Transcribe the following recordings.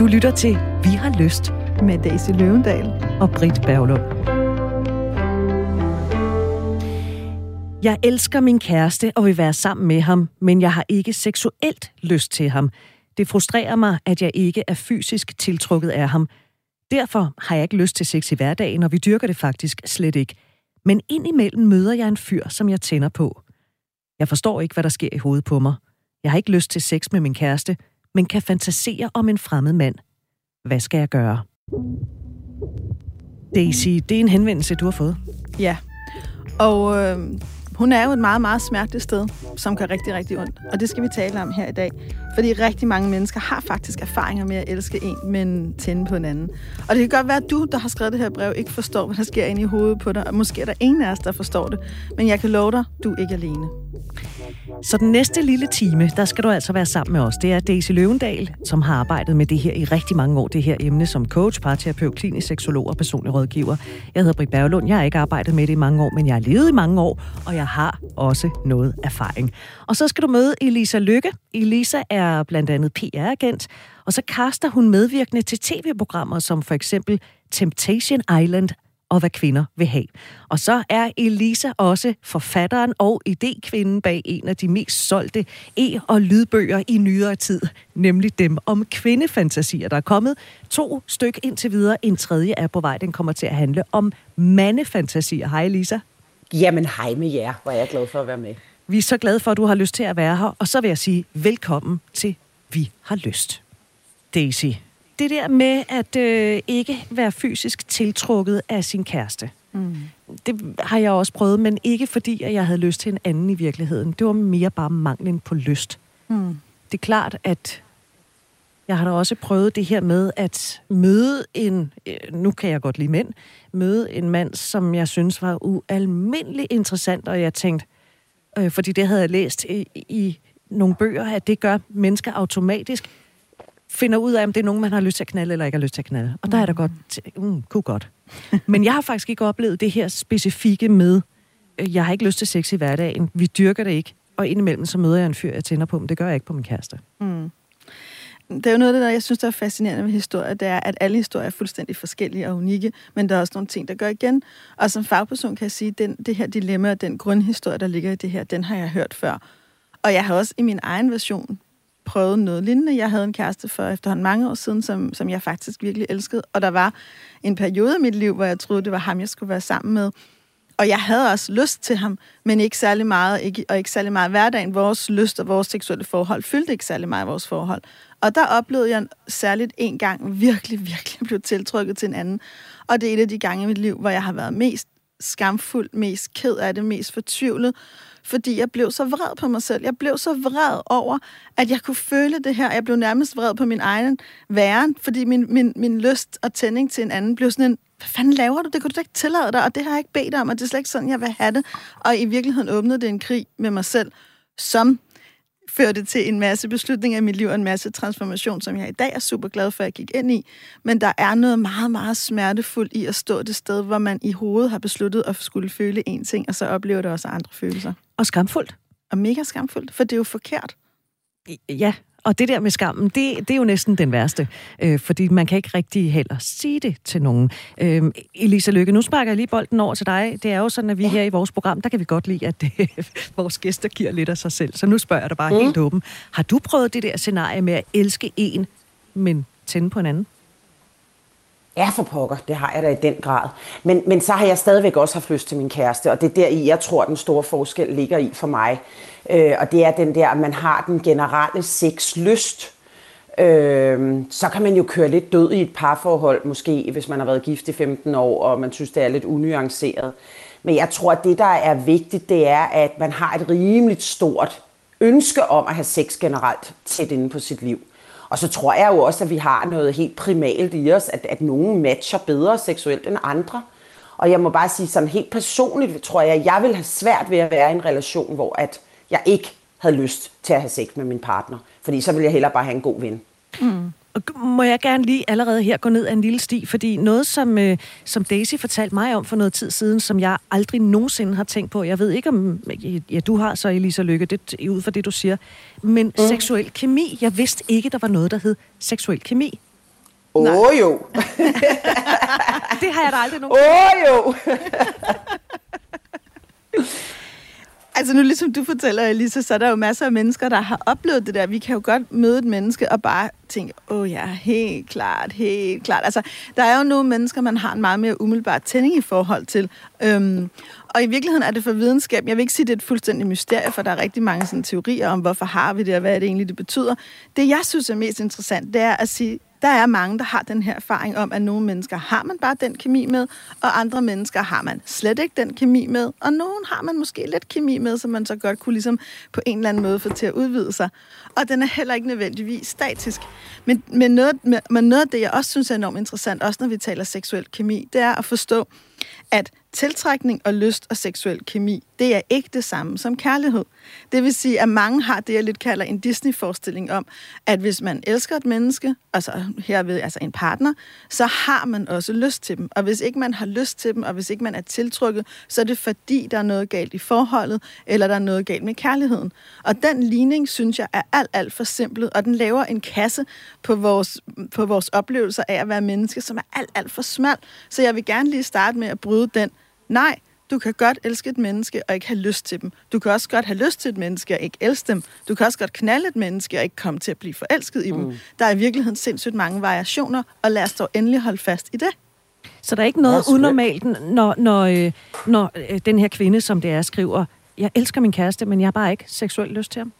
Du lytter til Vi har lyst med Daisy Løvendal og Britt Berglund. Jeg elsker min kæreste og vil være sammen med ham, men jeg har ikke seksuelt lyst til ham. Det frustrerer mig, at jeg ikke er fysisk tiltrukket af ham. Derfor har jeg ikke lyst til sex i hverdagen, og vi dyrker det faktisk slet ikke. Men indimellem møder jeg en fyr, som jeg tænder på. Jeg forstår ikke, hvad der sker i hovedet på mig. Jeg har ikke lyst til sex med min kæreste, men kan fantasere om en fremmed mand. Hvad skal jeg gøre? Daisy, det er en henvendelse, du har fået. Ja, og øh, hun er jo et meget, meget smerteligt sted, som gør rigtig, rigtig ondt. Og det skal vi tale om her i dag. Fordi rigtig mange mennesker har faktisk erfaringer med at elske en, men tænde på en anden. Og det kan godt være, at du, der har skrevet det her brev, ikke forstår, hvad der sker inde i hovedet på dig. Og måske er der ingen af os, der forstår det. Men jeg kan love dig, du er ikke alene. Så den næste lille time, der skal du altså være sammen med os. Det er Daisy Løvendal, som har arbejdet med det her i rigtig mange år. Det her emne som coach, parterapeut, klinisk seksolog og personlig rådgiver. Jeg hedder Britt Berglund. Jeg har ikke arbejdet med det i mange år, men jeg har levet i mange år, og jeg har også noget erfaring. Og så skal du møde Elisa Lykke. Elisa er blandt andet PR-agent, og så kaster hun medvirkende til tv-programmer som for eksempel Temptation Island og hvad kvinder vil have. Og så er Elisa også forfatteren og idékvinden bag en af de mest solgte e- og lydbøger i nyere tid, nemlig dem om kvindefantasier. Der er kommet to styk indtil videre. En tredje er på vej. Den kommer til at handle om mandefantasier. Hej Elisa. Jamen hej med jer, hvor er jeg glad for at være med. Vi er så glade for, at du har lyst til at være her, og så vil jeg sige velkommen til Vi har lyst. Daisy, det der med at øh, ikke være fysisk tiltrukket af sin kæreste, mm. det har jeg også prøvet, men ikke fordi, at jeg havde lyst til en anden i virkeligheden. Det var mere bare manglen på lyst. Mm. Det er klart, at jeg har da også prøvet det her med at møde en, øh, nu kan jeg godt lide mænd, møde en mand, som jeg synes var ualmindelig interessant, og jeg tænkte, øh, fordi det havde jeg læst i, i nogle bøger, at det gør mennesker automatisk, finder ud af, om det er nogen, man har lyst til at knalde, eller ikke har lyst til at knalde. Og der er der godt, mm, kunne godt. Men jeg har faktisk ikke oplevet det her specifikke med, øh, jeg har ikke lyst til sex i hverdagen, vi dyrker det ikke, og indimellem så møder jeg en fyr, jeg tænder på, men det gør jeg ikke på min kæreste. Mm. Det er jo noget af det, der jeg synes, der er fascinerende ved historier, det er, at alle historier er fuldstændig forskellige og unikke, men der er også nogle ting, der gør igen. Og som fagperson kan jeg sige, at den, det her dilemma og den grundhistorie, der ligger i det her, den har jeg hørt før. Og jeg har også i min egen version prøvet noget lignende. Jeg havde en kæreste for efterhånden mange år siden, som, som jeg faktisk virkelig elskede. Og der var en periode i mit liv, hvor jeg troede, det var ham, jeg skulle være sammen med. Og jeg havde også lyst til ham, men ikke særlig meget, ikke, og ikke særlig meget hverdagen. Vores lyst og vores seksuelle forhold fyldte ikke særlig meget vores forhold. Og der oplevede jeg særligt en gang virkelig, virkelig blev tiltrykket til en anden. Og det er et af de gange i mit liv, hvor jeg har været mest skamfuld, mest ked af det, mest fortvivlet, fordi jeg blev så vred på mig selv. Jeg blev så vred over, at jeg kunne føle det her. Jeg blev nærmest vred på min egen væren, fordi min, min, min lyst og tænding til en anden blev sådan en, hvad fanden laver du? Det kunne du da ikke tillade dig, og det har jeg ikke bedt om, og det er slet ikke sådan, jeg vil have det. Og i virkeligheden åbnede det en krig med mig selv, som førte til en masse beslutninger i mit liv og en masse transformation, som jeg i dag er super glad for, at jeg gik ind i. Men der er noget meget, meget smertefuldt i at stå det sted, hvor man i hovedet har besluttet at skulle føle en ting, og så oplever det også andre følelser. Og skamfuldt. Og mega skamfuldt, for det er jo forkert. Ja, og det der med skammen, det, det er jo næsten den værste, øh, fordi man kan ikke rigtig heller sige det til nogen. Øh, Elisa Lykke, nu sparker jeg lige bolden over til dig. Det er jo sådan, at vi ja. her i vores program, der kan vi godt lide, at det, vores gæster giver lidt af sig selv. Så nu spørger jeg dig bare mm. helt åben. Har du prøvet det der scenarie med at elske en, men tænde på en anden? Ja, for pokker, det har jeg da i den grad. Men, men så har jeg stadigvæk også haft lyst til min kæreste, og det er der i, jeg tror, den store forskel ligger i for mig. Øh, og det er den der, at man har den generelle sexlyst. Øh, så kan man jo køre lidt død i et parforhold, måske hvis man har været gift i 15 år, og man synes, det er lidt unuanceret. Men jeg tror, at det, der er vigtigt, det er, at man har et rimeligt stort ønske om at have sex generelt tæt inde på sit liv. Og så tror jeg jo også, at vi har noget helt primalt i os, at, at nogen matcher bedre seksuelt end andre. Og jeg må bare sige sådan helt personligt, tror jeg, at jeg vil have svært ved at være i en relation, hvor at jeg ikke havde lyst til at have sex med min partner. Fordi så ville jeg hellere bare have en god ven. Mm. Må jeg gerne lige allerede her gå ned ad en lille sti, fordi noget, som, øh, som Daisy fortalte mig om for noget tid siden, som jeg aldrig nogensinde har tænkt på, jeg ved ikke om, ja, du har så Elisa Lykke, det ud fra det, du siger, men mm. seksuel kemi, jeg vidste ikke, der var noget, der hed seksuel kemi. Åh oh, jo. det har jeg da aldrig nogen. Åh oh, jo. Altså nu ligesom du fortæller, Elisa, så er der jo masser af mennesker, der har oplevet det der. Vi kan jo godt møde et menneske og bare tænke, åh oh, ja, helt klart, helt klart. Altså, der er jo nogle mennesker, man har en meget mere umiddelbar tænding i forhold til. Øhm, og i virkeligheden er det for videnskab, jeg vil ikke sige, at det er et fuldstændig mysterie, for der er rigtig mange sådan, teorier om, hvorfor har vi det, og hvad er det egentlig, det betyder. Det, jeg synes er mest interessant, det er at sige, der er mange, der har den her erfaring om, at nogle mennesker har man bare den kemi med, og andre mennesker har man slet ikke den kemi med, og nogen har man måske lidt kemi med, som man så godt kunne ligesom på en eller anden måde få til at udvide sig. Og den er heller ikke nødvendigvis statisk. Men, men, noget, men noget af det, jeg også synes er enormt interessant, også når vi taler seksuel kemi, det er at forstå, at tiltrækning og lyst og seksuel kemi, det er ikke det samme som kærlighed. Det vil sige, at mange har det, jeg lidt kalder en Disney-forestilling om, at hvis man elsker et menneske, altså herved altså en partner, så har man også lyst til dem. Og hvis ikke man har lyst til dem, og hvis ikke man er tiltrukket, så er det fordi, der er noget galt i forholdet, eller der er noget galt med kærligheden. Og den ligning, synes jeg, er alt, alt for simpel, og den laver en kasse på vores, på vores oplevelser af at være menneske, som er alt, alt for smal. Så jeg vil gerne lige starte med at bryde den Nej, du kan godt elske et menneske og ikke have lyst til dem. Du kan også godt have lyst til et menneske og ikke elske dem. Du kan også godt knalde et menneske og ikke komme til at blive forelsket i dem. Mm. Der er i virkeligheden sindssygt mange variationer, og lad os dog endelig holde fast i det. Så der er ikke noget unormalt, når, når, øh, når øh, den her kvinde, som det er, skriver, jeg elsker min kæreste, men jeg har bare ikke seksuelt lyst til ham?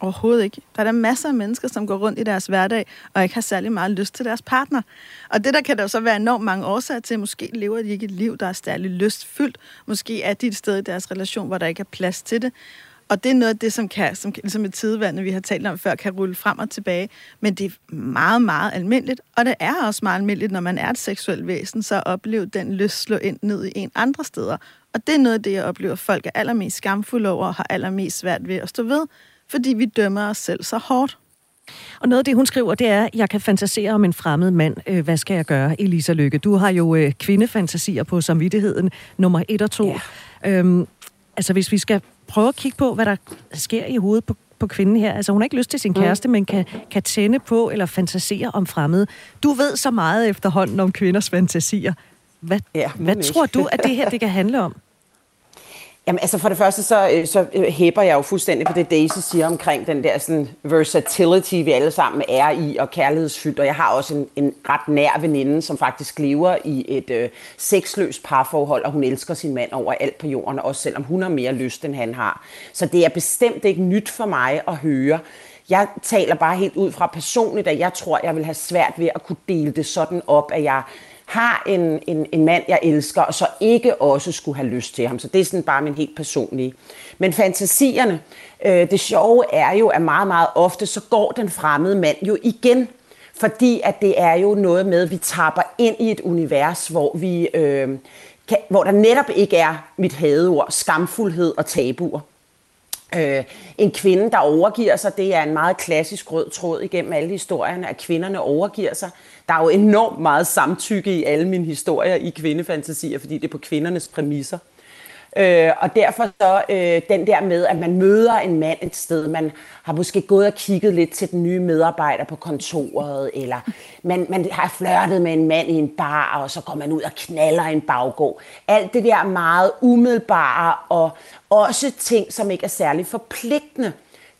Overhovedet ikke. Der er der masser af mennesker, som går rundt i deres hverdag og ikke har særlig meget lyst til deres partner. Og det der kan der jo så være enormt mange årsager til. Måske lever de ikke et liv, der er særlig lystfyldt. Måske er de et sted i deres relation, hvor der ikke er plads til det. Og det er noget af det, som, kan, som ligesom et tidevand, vi har talt om før, kan rulle frem og tilbage. Men det er meget, meget almindeligt. Og det er også meget almindeligt, når man er et seksuelt væsen, så oplever den lyst slå ind ned i en andre steder. Og det er noget af det, jeg oplever, folk er allermest skamfulde over og har allermest svært ved at stå ved fordi vi dømmer os selv så hårdt. Og noget af det, hun skriver, det er, jeg kan fantasere om en fremmed mand. Øh, hvad skal jeg gøre, Elisa Lykke? Du har jo øh, kvindefantasier på samvittigheden, nummer et og to. Ja. Øhm, altså, hvis vi skal prøve at kigge på, hvad der sker i hovedet på, på kvinden her. Altså, hun har ikke lyst til sin mm. kæreste, men kan, kan tænde på eller fantasere om fremmede. Du ved så meget efterhånden om kvinders fantasier. Hvad, ja, hvad tror du, at det her det kan handle om? Jamen altså for det første, så, øh, så øh, hæber jeg jo fuldstændig på det, Daisy siger omkring den der sådan versatility, vi alle sammen er i, og kærlighedsfyldt. Og jeg har også en, en ret nær veninde, som faktisk lever i et øh, sexløst parforhold, og hun elsker sin mand over alt på jorden, også selvom hun har mere lyst, end han har. Så det er bestemt ikke nyt for mig at høre. Jeg taler bare helt ud fra personligt, at jeg tror, jeg vil have svært ved at kunne dele det sådan op, at jeg har en, en, en mand, jeg elsker, og så ikke også skulle have lyst til ham. Så det er sådan bare min helt personlige. Men fantasierne, øh, det sjove er jo, at meget, meget ofte, så går den fremmede mand jo igen. Fordi at det er jo noget med, at vi tapper ind i et univers, hvor vi... Øh, kan, hvor der netop ikke er mit hadeord, skamfuldhed og tabuer. Øh, en kvinde, der overgiver sig, det er en meget klassisk rød tråd igennem alle historierne, at kvinderne overgiver sig. Der er jo enormt meget samtykke i alle mine historier i kvindefantasier, fordi det er på kvindernes præmisser. Øh, og derfor så øh, den der med, at man møder en mand et sted, man har måske gået og kigget lidt til den nye medarbejder på kontoret, eller man, man har flørtet med en mand i en bar, og så går man ud og knaller en baggård. Alt det der meget umiddelbare, og også ting, som ikke er særlig forpligtende.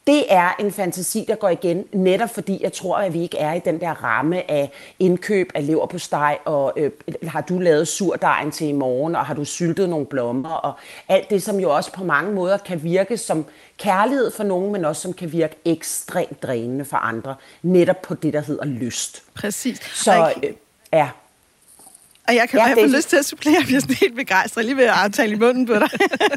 Det er en fantasi, der går igen, netop fordi jeg tror, at vi ikke er i den der ramme af indkøb af lever på steg, og øh, har du lavet surdejen til i morgen, og har du syltet nogle blommer, og alt det, som jo også på mange måder kan virke som kærlighed for nogen, men også som kan virke ekstremt drænende for andre, netop på det, der hedder lyst. Præcis. Så øh, ja. Og jeg kan ja, have lyst til at supplere, jeg bliver sådan helt begejstret lige ved at aftale i munden på dig.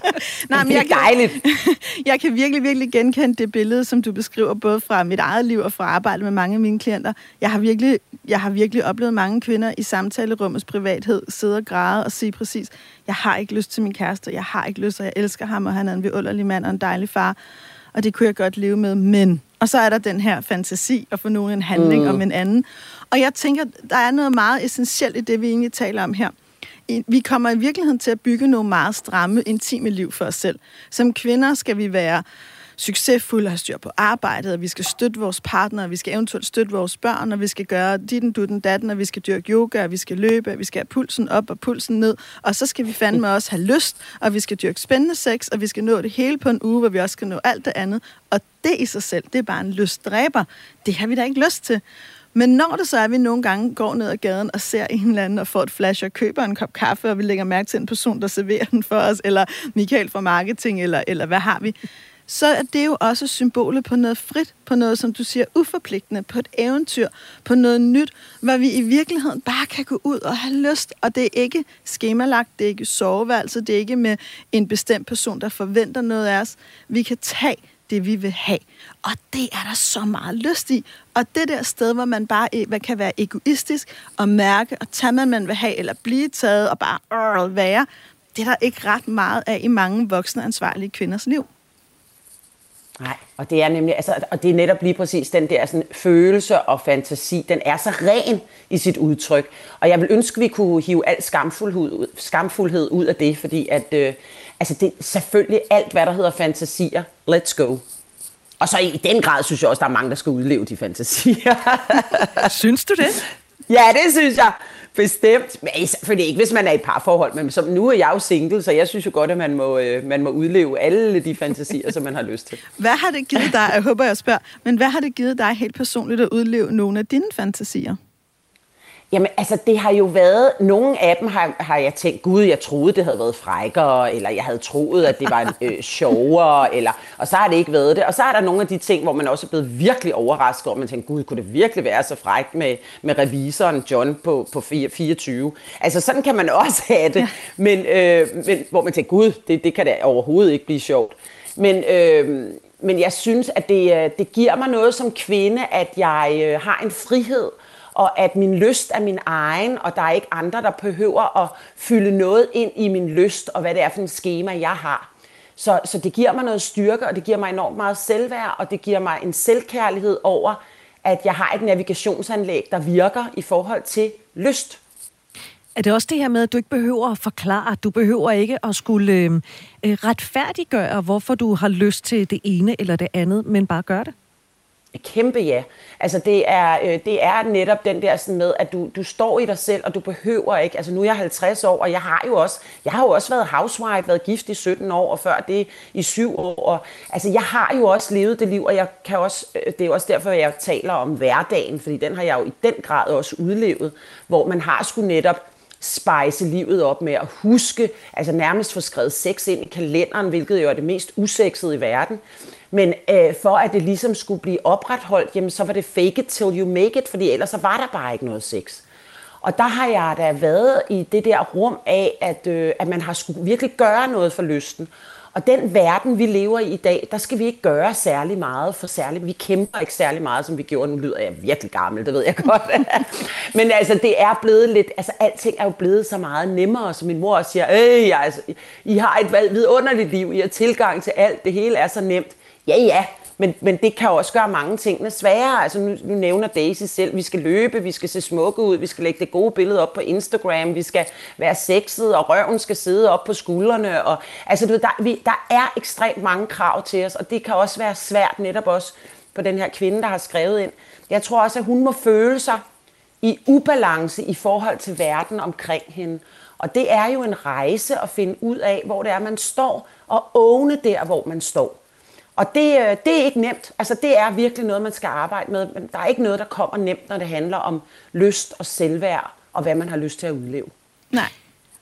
Nej, men jeg kan, dejligt. jeg kan virkelig, virkelig genkende det billede, som du beskriver, både fra mit eget liv og fra arbejde med mange af mine klienter. Jeg har virkelig, jeg har virkelig oplevet mange kvinder i samtalerummets privathed sidde og græde og sige præcis, jeg har ikke lyst til min kæreste, jeg har ikke lyst, og jeg elsker ham, og han er en vidunderlig mand og en dejlig far. Og det kunne jeg godt leve med, men... Og så er der den her fantasi og få nogen en handling mm. om en anden. Og jeg tænker, der er noget meget essentielt i det, vi egentlig taler om her. Vi kommer i virkeligheden til at bygge nogle meget stramme, intime liv for os selv. Som kvinder skal vi være succesfulde og har styr på arbejdet, og vi skal støtte vores partner, og vi skal eventuelt støtte vores børn, og vi skal gøre ditten, dutten, datten, og vi skal dyrke yoga, og vi skal løbe, og vi skal have pulsen op og pulsen ned, og så skal vi fandme også have lyst, og vi skal dyrke spændende sex, og vi skal nå det hele på en uge, hvor vi også skal nå alt det andet. Og det i sig selv, det er bare en lystdræber. Det har vi da ikke lyst til. Men når det så er, at vi nogle gange går ned ad gaden og ser en eller anden og får et flash og køber en kop kaffe, og vi lægger mærke til en person, der serverer den for os, eller Michael fra marketing, eller, eller hvad har vi, så er det jo også symbolet på noget frit, på noget, som du siger, uforpligtende, på et eventyr, på noget nyt, hvor vi i virkeligheden bare kan gå ud og have lyst. Og det er ikke skemalagt, det er ikke soveværelse, det er ikke med en bestemt person, der forventer noget af os. Vi kan tage det, vi vil have. Og det er der så meget lyst i. Og det der sted, hvor man bare øh, hvad kan være egoistisk og mærke og tage, hvad man vil have, eller blive taget og bare øh, være, det er der ikke ret meget af i mange voksne ansvarlige kvinders liv. Nej, og det er nemlig, altså, og det er netop lige præcis den der sådan, følelse og fantasi, den er så ren i sit udtryk. Og jeg vil ønske, at vi kunne hive al skamfuldhed, skamfuldhed ud af det, fordi at, øh, altså det er selvfølgelig alt, hvad der hedder fantasier, let's go. Og så i den grad synes jeg også, der er mange, der skal udleve de fantasier. synes du det? Ja, det synes jeg. Bestemt. Men altså, selvfølgelig ikke, hvis man er i parforhold. Men som nu er jeg jo single, så jeg synes jo godt, at man må, øh, man må udleve alle de fantasier, som man har lyst til. Hvad har det givet dig, jeg håber, jeg spørger, men hvad har det givet dig helt personligt at udleve nogle af dine fantasier? Jamen, altså, det har jo været... Nogle af dem har, har jeg tænkt, gud, jeg troede, det havde været frækkere, eller jeg havde troet, at det var øh, sjovere, eller, og så har det ikke været det. Og så er der nogle af de ting, hvor man også er blevet virkelig overrasket over, man tænker, gud, kunne det virkelig være så frækt med, med revisoren John på, på 24? Altså, sådan kan man også have det, ja. men, øh, men hvor man tænker, gud, det, det kan da overhovedet ikke blive sjovt. Men... Øh, men jeg synes, at det, øh, det giver mig noget som kvinde, at jeg øh, har en frihed, og at min lyst er min egen, og der er ikke andre, der behøver at fylde noget ind i min lyst, og hvad det er for en schema, jeg har. Så, så det giver mig noget styrke, og det giver mig enormt meget selvværd, og det giver mig en selvkærlighed over, at jeg har et navigationsanlæg, der virker i forhold til lyst. Er det også det her med, at du ikke behøver at forklare, du behøver ikke at skulle øhm, øh, retfærdiggøre, hvorfor du har lyst til det ene eller det andet, men bare gøre det? Kæmpe ja. Altså det er, øh, det er netop den der sådan med, at du, du står i dig selv, og du behøver ikke, altså nu er jeg 50 år, og jeg har jo også, jeg har jo også været housewife, været gift i 17 år, og før det i 7 år, og altså jeg har jo også levet det liv, og jeg kan også, øh, det er også derfor, jeg taler om hverdagen, fordi den har jeg jo i den grad også udlevet, hvor man har sgu netop spejse livet op med at huske, altså nærmest få skrevet sex ind i kalenderen, hvilket jo er det mest usexede i verden. Men øh, for at det ligesom skulle blive opretholdt, jamen, så var det fake it till you make it, fordi ellers så var der bare ikke noget sex. Og der har jeg da været i det der rum af, at, øh, at man har skulle virkelig gøre noget for lysten. Og den verden, vi lever i i dag, der skal vi ikke gøre særlig meget for særligt. Vi kæmper ikke særlig meget, som vi gjorde. Nu lyder jeg virkelig gammel, det ved jeg godt. Men altså, det er blevet lidt... Altså, alting er jo blevet så meget nemmere, som min mor siger. Øh, altså, I har et vidunderligt liv. I har tilgang til alt. Det hele er så nemt. Ja, ja, men, men det kan også gøre mange tingene sværere. Altså nu, nu nævner Daisy selv, vi skal løbe, vi skal se smukke ud, vi skal lægge det gode billede op på Instagram, vi skal være sexet, og røven skal sidde op på skuldrene. Og, altså du ved, der, vi, der er ekstremt mange krav til os, og det kan også være svært netop også på den her kvinde, der har skrevet ind. Jeg tror også, at hun må føle sig i ubalance i forhold til verden omkring hende. Og det er jo en rejse at finde ud af, hvor det er, man står, og åne der, hvor man står. Og det, øh, det er ikke nemt. Altså, det er virkelig noget, man skal arbejde med. Men der er ikke noget, der kommer nemt, når det handler om lyst og selvværd, og hvad man har lyst til at udleve. Nej.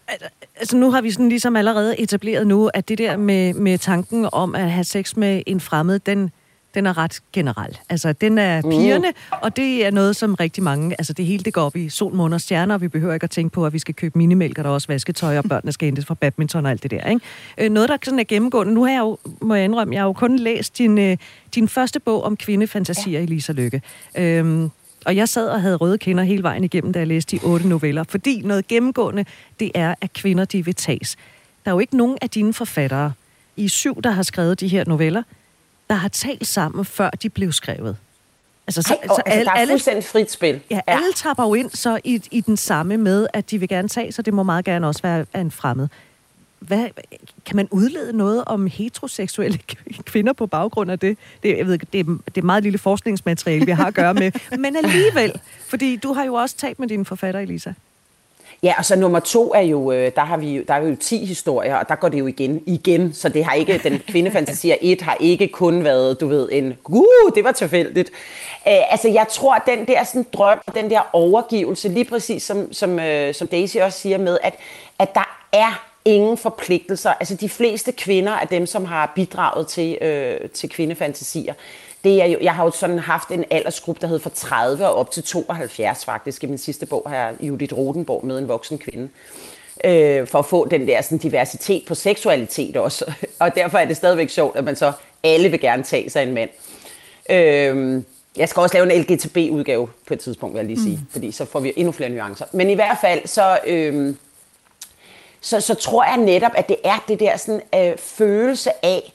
Altså, altså nu har vi sådan ligesom allerede etableret nu, at det der med, med tanken om at have sex med en fremmed, den, den er ret generel. Altså, den er mm. pigerne, mm. og det er noget, som rigtig mange... Altså, det hele det går op i sol, måneder og stjerner, og vi behøver ikke at tænke på, at vi skal købe minimælk, og der er også vasketøj, og børnene skal hentes fra badminton og alt det der, ikke? Øh, noget, der sådan er gennemgående... Nu har jeg jo, må jeg indrømme, jeg har jo kun læst din, øh, din første bog om kvindefantasier, ja. Lisa Lykke. Øhm, og jeg sad og havde røde kinder hele vejen igennem, da jeg læste de otte noveller, fordi noget gennemgående, det er, at kvinder, de vil tages. Der er jo ikke nogen af dine forfattere, i syv, der har skrevet de her noveller, der har talt sammen, før de blev skrevet. Altså, så, Ej, så altså, alle, der er fuldstændig frit spil. Ja, ja, alle tapper jo ind så i, i den samme med, at de vil gerne tage, så det må meget gerne også være en fremmed. hvad, kan man udlede noget om heteroseksuelle kvinder på baggrund af det? det jeg ved, det, er, det er meget lille forskningsmateriale, vi har at gøre med. Men alligevel, fordi du har jo også talt med din forfatter, Elisa. Ja, og så nummer to er jo, øh, der har vi der er jo 10 historier, og der går det jo igen, igen, så det har ikke, den kvindefantasi et har ikke kun været, du ved, en, uh, det var tilfældigt. Uh, altså, jeg tror, at den der sådan, drøm, den der overgivelse, lige præcis som, som, uh, som Daisy også siger med, at, at der er ingen forpligtelser. Altså, de fleste kvinder er dem, som har bidraget til, uh, til kvindefantasier det er jo, jeg har jo sådan haft en aldersgruppe, der hed fra 30 og op til 72 faktisk. I min sidste bog har jeg Judith Rodenborg med en voksen kvinde. Øh, for at få den der sådan, diversitet på seksualitet også. og derfor er det stadigvæk sjovt, at man så alle vil gerne tage sig en mand. Øh, jeg skal også lave en LGTB-udgave på et tidspunkt, vil jeg lige sige, mm. fordi så får vi endnu flere nuancer. Men i hvert fald, så, øh, så, så tror jeg netop, at det er det der sådan, øh, følelse af,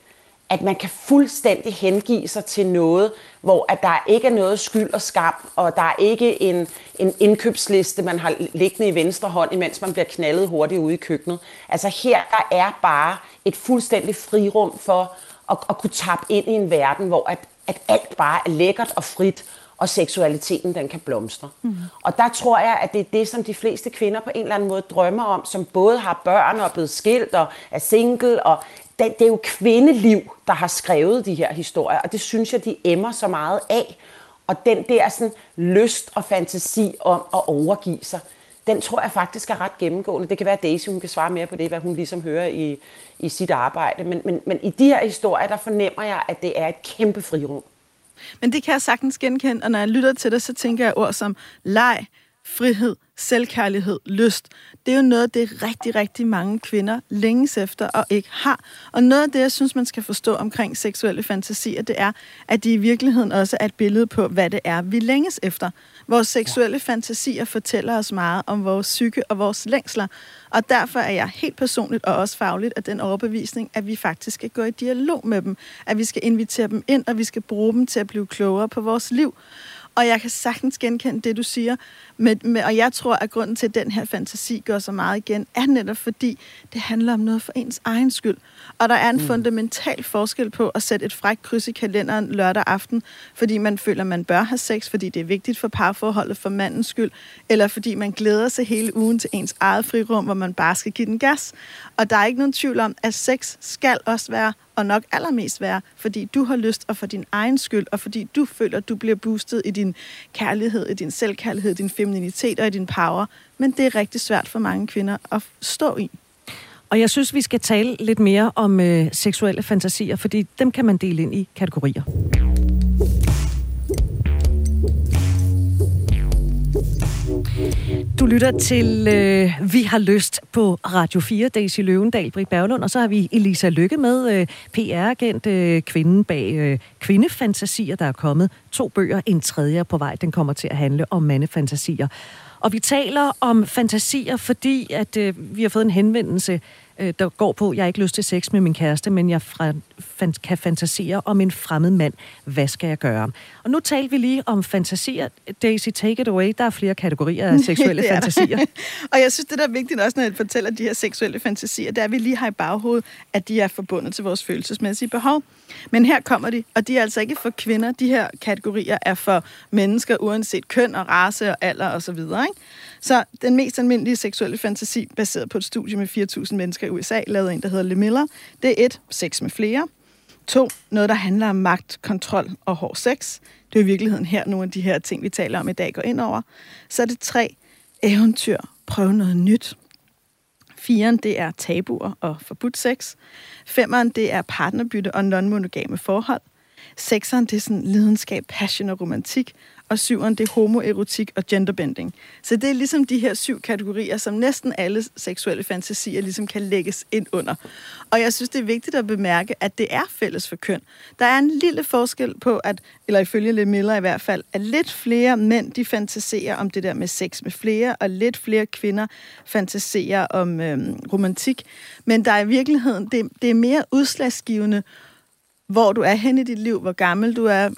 at man kan fuldstændig hengive sig til noget, hvor at der ikke er noget skyld og skam, og der er ikke en, en indkøbsliste, man har liggende i venstre hånd, imens man bliver knaldet hurtigt ude i køkkenet. Altså her der er bare et fuldstændig frirum for at, at kunne tappe ind i en verden, hvor at, at alt bare er lækkert og frit, og seksualiteten den kan blomstre. Mm. Og der tror jeg, at det er det, som de fleste kvinder på en eller anden måde drømmer om, som både har børn og er blevet skilt og er single, og det, det er jo kvindeliv, der har skrevet de her historier, og det synes jeg, de emmer så meget af. Og den der sådan, lyst og fantasi om at overgive sig, den tror jeg faktisk er ret gennemgående. Det kan være, at Daisy hun kan svare mere på det, hvad hun ligesom hører i, i sit arbejde. Men, men, men i de her historier, der fornemmer jeg, at det er et kæmpe frirum. Men det kan jeg sagtens genkende, og når jeg lytter til det, så tænker jeg ord som leg, frihed, selvkærlighed, lyst. Det er jo noget, det rigtig, rigtig mange kvinder længes efter og ikke har. Og noget af det, jeg synes, man skal forstå omkring seksuelle fantasier, det er, at de i virkeligheden også er et billede på, hvad det er, vi længes efter. Vores seksuelle fantasier fortæller os meget om vores psyke og vores længsler. Og derfor er jeg helt personligt og også fagligt af den overbevisning, at vi faktisk skal gå i dialog med dem. At vi skal invitere dem ind, og vi skal bruge dem til at blive klogere på vores liv. Og jeg kan sagtens genkende det, du siger. Med, med, og jeg tror, at grunden til, at den her fantasi gør så meget igen, er netop fordi, det handler om noget for ens egen skyld. Og der er en mm. fundamental forskel på at sætte et frækt kryds i kalenderen lørdag aften, fordi man føler, man bør have sex, fordi det er vigtigt for parforholdet for mandens skyld, eller fordi man glæder sig hele ugen til ens eget frirum, hvor man bare skal give den gas. Og der er ikke nogen tvivl om, at sex skal også være og nok allermest være, fordi du har lyst, og for din egen skyld, og fordi du føler, at du bliver boostet i din kærlighed, i din selvkærlighed, din femininitet og i din power. Men det er rigtig svært for mange kvinder at stå i. Og jeg synes, vi skal tale lidt mere om øh, seksuelle fantasier, fordi dem kan man dele ind i kategorier. Du lytter til øh, Vi har lyst på Radio 4, Daisy Løvendal, Britt Berglund, og så har vi Elisa Lykke med, øh, PR-agent, øh, kvinden bag øh, Kvindefantasier, der er kommet. To bøger, en tredje er på vej, den kommer til at handle om mandefantasier. Og vi taler om fantasier, fordi at øh, vi har fået en henvendelse øh, der går på, jeg har ikke lyst til sex med min kæreste, men jeg fra, fan, kan fantasere om en fremmed mand. Hvad skal jeg gøre? Og nu talte vi lige om fantasier. Daisy, take it away. Der er flere kategorier af seksuelle fantasier. og jeg synes, det der er vigtigt også, når jeg fortæller de her seksuelle fantasier, det er, at vi lige har i baghovedet, at de er forbundet til vores følelsesmæssige behov. Men her kommer de, og de er altså ikke for kvinder. De her kategorier er for mennesker, uanset køn og race og alder osv. Og ikke? Så den mest almindelige seksuelle fantasi, baseret på et studie med 4.000 mennesker i USA, lavet en, der hedder Le Miller, det er et, sex med flere. To, noget, der handler om magt, kontrol og hård sex. Det er i virkeligheden her nogle af de her ting, vi taler om i dag, går ind over. Så er det tre, eventyr, prøve noget nyt. Firen, det er tabuer og forbudt sex. Femeren, det er partnerbytte og non-monogame forhold. Sekseren, det er sådan lidenskab, passion og romantik og syveren det er homoerotik og genderbending. Så det er ligesom de her syv kategorier, som næsten alle seksuelle fantasier ligesom kan lægges ind under. Og jeg synes, det er vigtigt at bemærke, at det er fælles for køn. Der er en lille forskel på, at, eller ifølge Le Miller i hvert fald, at lidt flere mænd, de fantaserer om det der med sex med flere, og lidt flere kvinder fantaserer om øhm, romantik. Men der er i virkeligheden, det, det er mere udslagsgivende, hvor du er hen i dit liv, hvor gammel du er,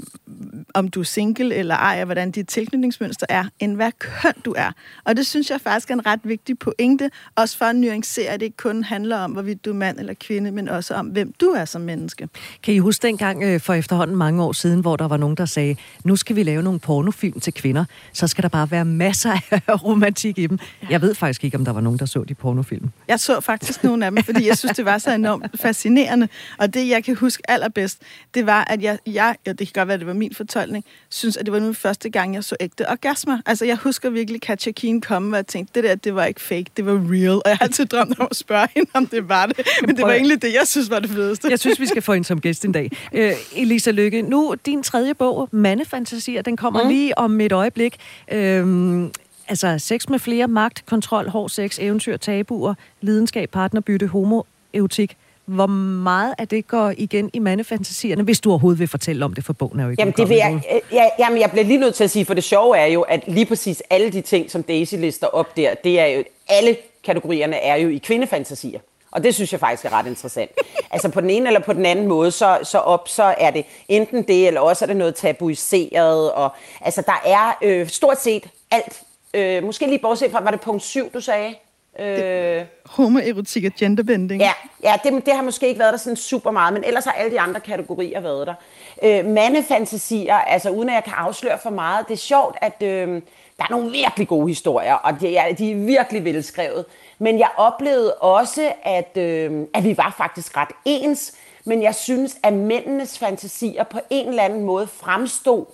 om du er single eller ej, og hvordan dit tilknytningsmønster er, end hvad køn du er. Og det synes jeg faktisk er en ret vigtig pointe, også for at nuancere, at det ikke kun handler om, hvorvidt du er mand eller kvinde, men også om, hvem du er som menneske. Kan I huske dengang øh, for efterhånden mange år siden, hvor der var nogen, der sagde, nu skal vi lave nogle pornofilm til kvinder, så skal der bare være masser af romantik i dem. Jeg ved faktisk ikke, om der var nogen, der så de pornofilm. Jeg så faktisk nogle af dem, fordi jeg synes, det var så enormt fascinerende. Og det, jeg kan huske allerbedst, det var, at jeg, jeg ja, det kan godt være, at det var min fortolkning, synes, at det var nu første gang, jeg så ægte orgasmer. Altså, jeg husker virkelig Katja Keen komme, og jeg tænkte, det der, det var ikke fake, det var real. Og jeg har altid drømt om at spørge hende, om det var det. Men det var egentlig det, jeg synes var det fedeste. Jeg synes, vi skal få hende som gæst en dag. Øh, Elisa Lykke, nu din tredje bog, Mandefantasier, den kommer mm. lige om et øjeblik. Øhm, altså, sex med flere, magt, kontrol, hård sex, eventyr, tabuer, lidenskab, partnerbytte, homoerotik hvor meget af det går igen i mandefantasierne, hvis du overhovedet vil fortælle om det, for bogen er jo ikke jamen, det vil jeg, ja, jamen, jeg bliver lige nødt til at sige, for det sjove er jo, at lige præcis alle de ting, som Daisy lister op der, det er jo, alle kategorierne er jo i kvindefantasier. Og det synes jeg faktisk er ret interessant. altså på den ene eller på den anden måde, så, så op, så er det enten det, eller også er det noget tabuiseret. Og, altså der er øh, stort set alt. Øh, måske lige bortset fra, var det punkt 7, du sagde? Øh, homoerotik og genderbending. Ja, ja det, det har måske ikke været der sådan super meget, men ellers har alle de andre kategorier været der. Øh, mandefantasier, altså uden at jeg kan afsløre for meget, det er sjovt, at øh, der er nogle virkelig gode historier, og de er, de er virkelig velskrevet. Men jeg oplevede også, at, øh, at vi var faktisk ret ens, men jeg synes, at mændenes fantasier på en eller anden måde fremstod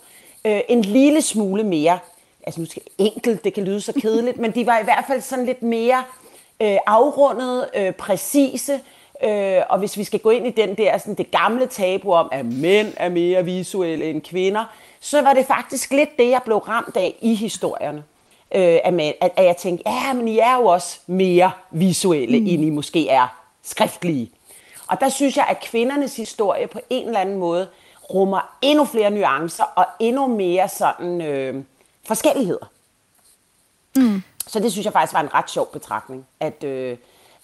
øh, en lille smule mere altså skal enkelt, det kan lyde så kedeligt, men de var i hvert fald sådan lidt mere øh, afrundet, øh, præcise, øh, og hvis vi skal gå ind i den der, sådan det gamle tabu om, at mænd er mere visuelle end kvinder, så var det faktisk lidt det, jeg blev ramt af i historierne. Øh, at, at, at jeg tænkte, ja, men I er jo også mere visuelle, mm. end I måske er skriftlige. Og der synes jeg, at kvindernes historie på en eller anden måde rummer endnu flere nuancer og endnu mere sådan... Øh, forskelligheder. Mm. Så det synes jeg faktisk var en ret sjov betragtning, at, øh,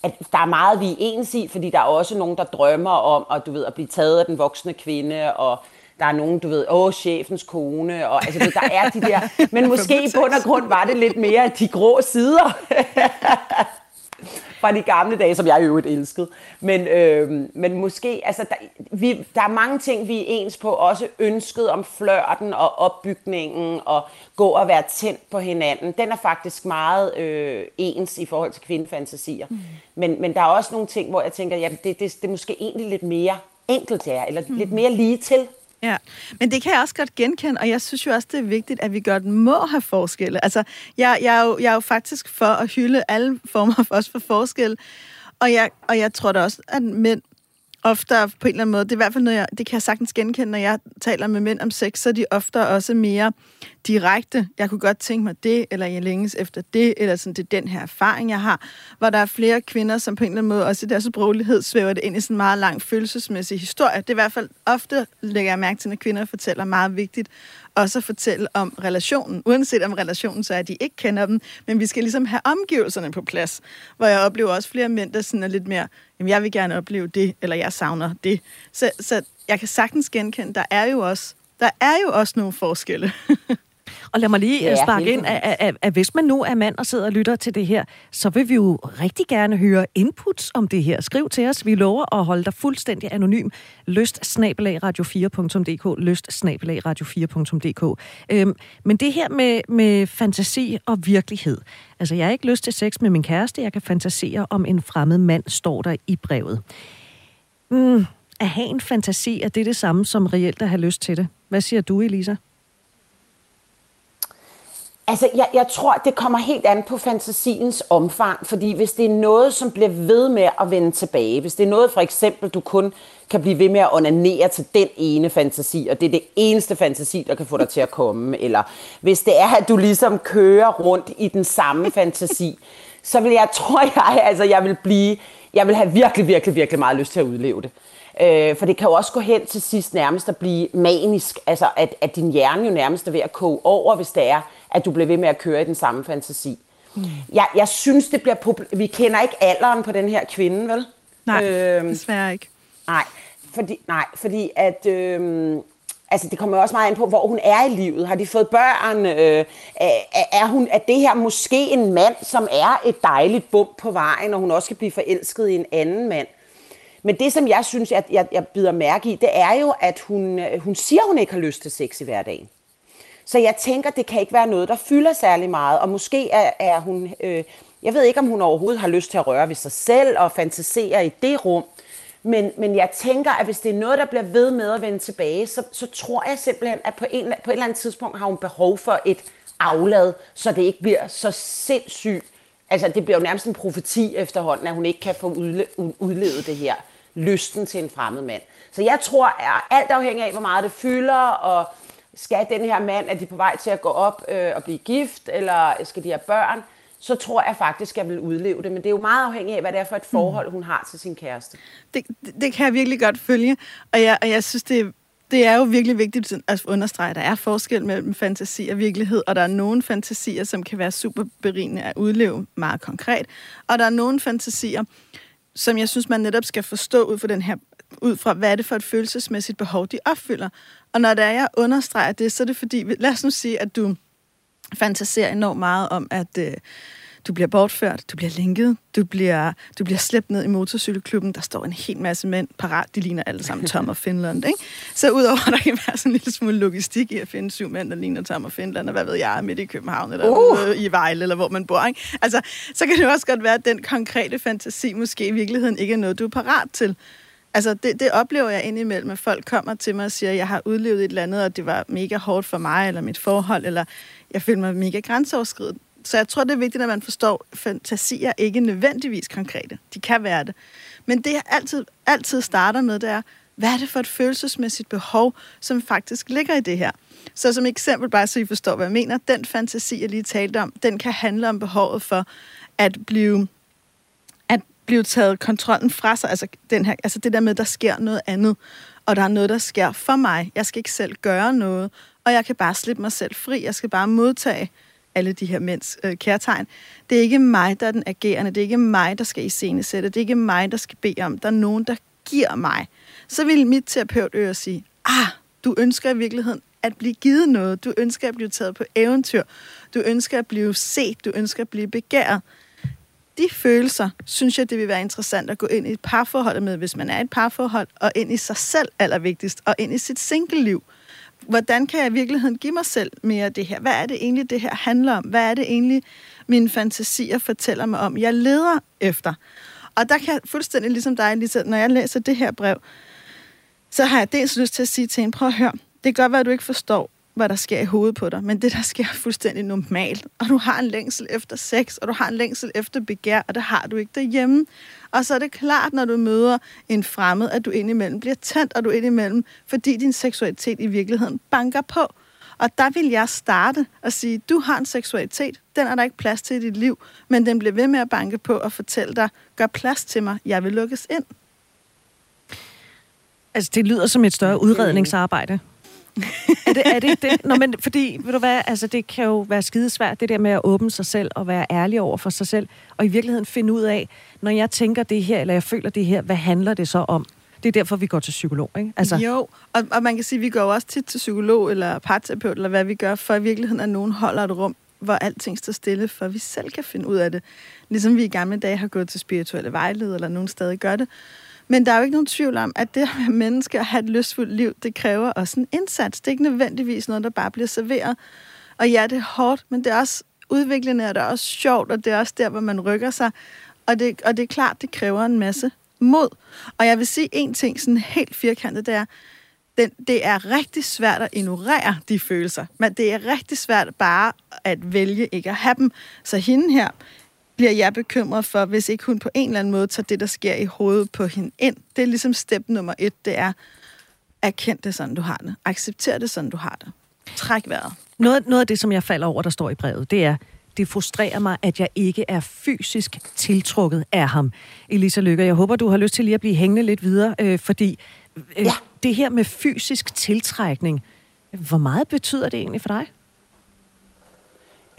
at der er meget, vi er ens i, fordi der er også nogen, der drømmer om at, du ved, at blive taget af den voksne kvinde, og der er nogen, du ved, åh, chefens kone, og altså, der er de der, men måske i bund og grund var det lidt mere de grå sider. fra de gamle dage, som jeg i øvrigt elskede. Men, øh, men måske, altså, der, vi, der er mange ting, vi er ens på. Også ønsket om flørten og opbygningen og gå og være tændt på hinanden. Den er faktisk meget øh, ens i forhold til kvindefantasier. Mm. Men, men der er også nogle ting, hvor jeg tænker, ja, det, det, det er måske egentlig lidt mere enkelt her, eller mm. lidt mere lige til. Ja, men det kan jeg også godt genkende, og jeg synes jo også, det er vigtigt, at vi godt må have forskelle. Altså, jeg, jeg, er, jo, jeg er jo faktisk for at hylde alle former for, os for forskel, og jeg, og jeg tror da også, at mænd ofte på en eller anden måde, det er i hvert fald noget, jeg, det kan jeg sagtens genkende, når jeg taler med mænd om sex, så er de ofte også mere direkte. Jeg kunne godt tænke mig det, eller jeg længes efter det, eller sådan, det er den her erfaring, jeg har. Hvor der er flere kvinder, som på en eller anden måde, også i deres sproglighed, svæver det ind i sådan en meget lang følelsesmæssig historie. Det er i hvert fald ofte, lægger jeg mærke til, når kvinder fortæller meget vigtigt, også at fortælle om relationen. Uanset om relationen så er, at de ikke kender dem, men vi skal ligesom have omgivelserne på plads. Hvor jeg oplever også flere mænd, der sådan er lidt mere, jamen jeg vil gerne opleve det, eller jeg savner det. Så, så jeg kan sagtens genkende, der er jo også, der er jo også nogle forskelle. Og lad mig lige ja, sparke ind, at, at, at hvis man nu er mand og sidder og lytter til det her, så vil vi jo rigtig gerne høre inputs om det her. Skriv til os. Vi lover at holde dig fuldstændig anonym. Lyst radio4.dk. Lyst radio4.dk. Øhm, men det her med, med fantasi og virkelighed. Altså, jeg har ikke lyst til sex med min kæreste. Jeg kan fantasere om en fremmed mand, står der i brevet. Mm, at have en fantasi, er det det samme som reelt at have lyst til det? Hvad siger du, Elisa? Altså, jeg, jeg tror, det kommer helt an på fantasiens omfang, fordi hvis det er noget, som bliver ved med at vende tilbage, hvis det er noget, for eksempel, du kun kan blive ved med at onanere til den ene fantasi, og det er det eneste fantasi, der kan få dig til at komme, eller hvis det er, at du ligesom kører rundt i den samme fantasi, så vil jeg, tror jeg, altså jeg vil blive, jeg vil have virkelig, virkelig, virkelig meget lyst til at udleve det. Øh, for det kan jo også gå hen til sidst nærmest at blive manisk, altså at, at din hjerne jo nærmest er ved at koge over, hvis det er, at du bliver ved med at køre i den samme fantasi. Mm. Jeg, jeg synes, det bliver... Vi kender ikke alderen på den her kvinde, vel? Nej, øhm, desværre ikke. Nej, fordi, nej, fordi at... Øh, altså det kommer også meget an på, hvor hun er i livet. Har de fået børn? Øh, er, hun, er det her måske en mand, som er et dejligt bump på vejen, og hun også kan blive forelsket i en anden mand? Men det, som jeg synes, at jeg, jeg bider mærke i, det er jo, at hun, øh, hun siger, hun ikke har lyst til sex i hverdagen. Så jeg tænker, det kan ikke være noget, der fylder særlig meget. Og måske er, er hun... Øh, jeg ved ikke, om hun overhovedet har lyst til at røre ved sig selv og fantasere i det rum. Men, men jeg tænker, at hvis det er noget, der bliver ved med at vende tilbage, så, så tror jeg simpelthen, at på, en, på et eller andet tidspunkt har hun behov for et aflad, så det ikke bliver så sindssygt. Altså, det bliver jo nærmest en profeti efterhånden, at hun ikke kan få udlevet det her lysten til en fremmed mand. Så jeg tror, at alt afhængig af, hvor meget det fylder, og skal den her mand, er de på vej til at gå op øh, og blive gift, eller skal de have børn, så tror jeg faktisk, at jeg vil udleve det. Men det er jo meget afhængigt af, hvad det er for et forhold, hun har til sin kæreste. Det, det kan jeg virkelig godt følge, og jeg, og jeg synes, det, det er jo virkelig vigtigt at understrege, at der er forskel mellem fantasi og virkelighed, og der er nogle fantasier, som kan være super berigende at udleve meget konkret, og der er nogle fantasier, som jeg synes, man netop skal forstå ud fra den her ud fra, hvad er det for et følelsesmæssigt behov, de opfylder. Og når der er, jeg understreger det, så er det fordi, lad os nu sige, at du fantaserer enormt meget om, at øh, du bliver bortført, du bliver linket, du bliver, du bliver slæbt ned i motorcykelklubben, der står en hel masse mænd parat, de ligner alle sammen Tom og Finland, ikke? Så udover, at der kan være sådan en lille smule logistik i at finde syv mænd, der ligner Tom og Finland, og hvad ved jeg, midt i København, eller uh. i Vejle, eller hvor man bor, ikke? Altså, så kan det også godt være, at den konkrete fantasi måske i virkeligheden ikke er noget, du er parat til. Altså, det, det oplever jeg indimellem, at folk kommer til mig og siger, at jeg har udlevet et eller andet, og det var mega hårdt for mig, eller mit forhold, eller jeg føler mig mega grænseoverskridende. Så jeg tror, det er vigtigt, at man forstår, at fantasier ikke nødvendigvis konkrete. De kan være det. Men det, jeg altid, altid starter med, det er, hvad er det for et følelsesmæssigt behov, som faktisk ligger i det her? Så som eksempel, bare så I forstår, hvad jeg mener, den fantasi, jeg lige talte om, den kan handle om behovet for at blive blive taget kontrollen fra sig. Altså, den her, altså det der med, at der sker noget andet, og der er noget, der sker for mig. Jeg skal ikke selv gøre noget, og jeg kan bare slippe mig selv fri. Jeg skal bare modtage alle de her mænds øh, kærtegn. Det er ikke mig, der er den agerende. Det er ikke mig, der skal iscenesætte. Det er ikke mig, der skal bede om. Der er nogen, der giver mig. Så vil mit terapeutøre sige, ah, du ønsker i virkeligheden at blive givet noget. Du ønsker at blive taget på eventyr. Du ønsker at blive set. Du ønsker at blive begæret. De følelser, synes jeg, det vil være interessant at gå ind i et parforhold med, hvis man er et parforhold, og ind i sig selv allervigtigst, og ind i sit single-liv hvordan kan jeg i virkeligheden give mig selv mere af det her? Hvad er det egentlig, det her handler om? Hvad er det egentlig, mine fantasier fortæller mig om, jeg leder efter? Og der kan jeg fuldstændig ligesom dig, Lisa, når jeg læser det her brev, så har jeg dels lyst til at sige til en, prøv at høre, det kan godt være, at du ikke forstår, hvad der sker i hovedet på dig, men det, der sker, er fuldstændig normalt. Og du har en længsel efter sex, og du har en længsel efter begær, og det har du ikke derhjemme. Og så er det klart, når du møder en fremmed, at du indimellem bliver tændt, og du indimellem, fordi din seksualitet i virkeligheden banker på. Og der vil jeg starte og sige, du har en seksualitet, den er der ikke plads til i dit liv, men den bliver ved med at banke på og fortælle dig, gør plads til mig, jeg vil lukkes ind. Altså, det lyder som et større udredningsarbejde er, det, er det det? Nå, men fordi, ved du hvad, altså det kan jo være skidesvært, det der med at åbne sig selv og være ærlig over for sig selv, og i virkeligheden finde ud af, når jeg tænker det her, eller jeg føler det her, hvad handler det så om? Det er derfor, vi går til psykolog, ikke? Altså. Jo, og, og man kan sige, at vi går også tit til psykolog eller parterapeut, eller hvad vi gør, for i virkeligheden, at nogen holder et rum, hvor alting står stille, for vi selv kan finde ud af det. Ligesom vi i gamle dage har gået til spirituelle vejledere, eller nogen stadig gør det. Men der er jo ikke nogen tvivl om, at det at være menneske og have et lystfuldt liv, det kræver også en indsats. Det er ikke nødvendigvis noget, der bare bliver serveret. Og ja, det er hårdt, men det er også udviklende, og det er også sjovt, og det er også der, hvor man rykker sig. Og det, og det er klart, det kræver en masse mod. Og jeg vil sige en ting sådan helt firkantet, det er, den, det er rigtig svært at ignorere de følelser. Men det er rigtig svært bare at vælge ikke at have dem. Så hende her, bliver jeg bekymret for, hvis ikke hun på en eller anden måde tager det, der sker i hovedet på hende ind. Det er ligesom step nummer et, det er, erkend det sådan, du har det. Accepter det sådan, du har det. Træk vejret. Noget, noget af det, som jeg falder over, der står i brevet, det er, det frustrerer mig, at jeg ikke er fysisk tiltrukket af ham. Elisa Lykke, jeg håber, du har lyst til lige at blive hængende lidt videre, øh, fordi øh, ja. det her med fysisk tiltrækning, hvor meget betyder det egentlig for dig?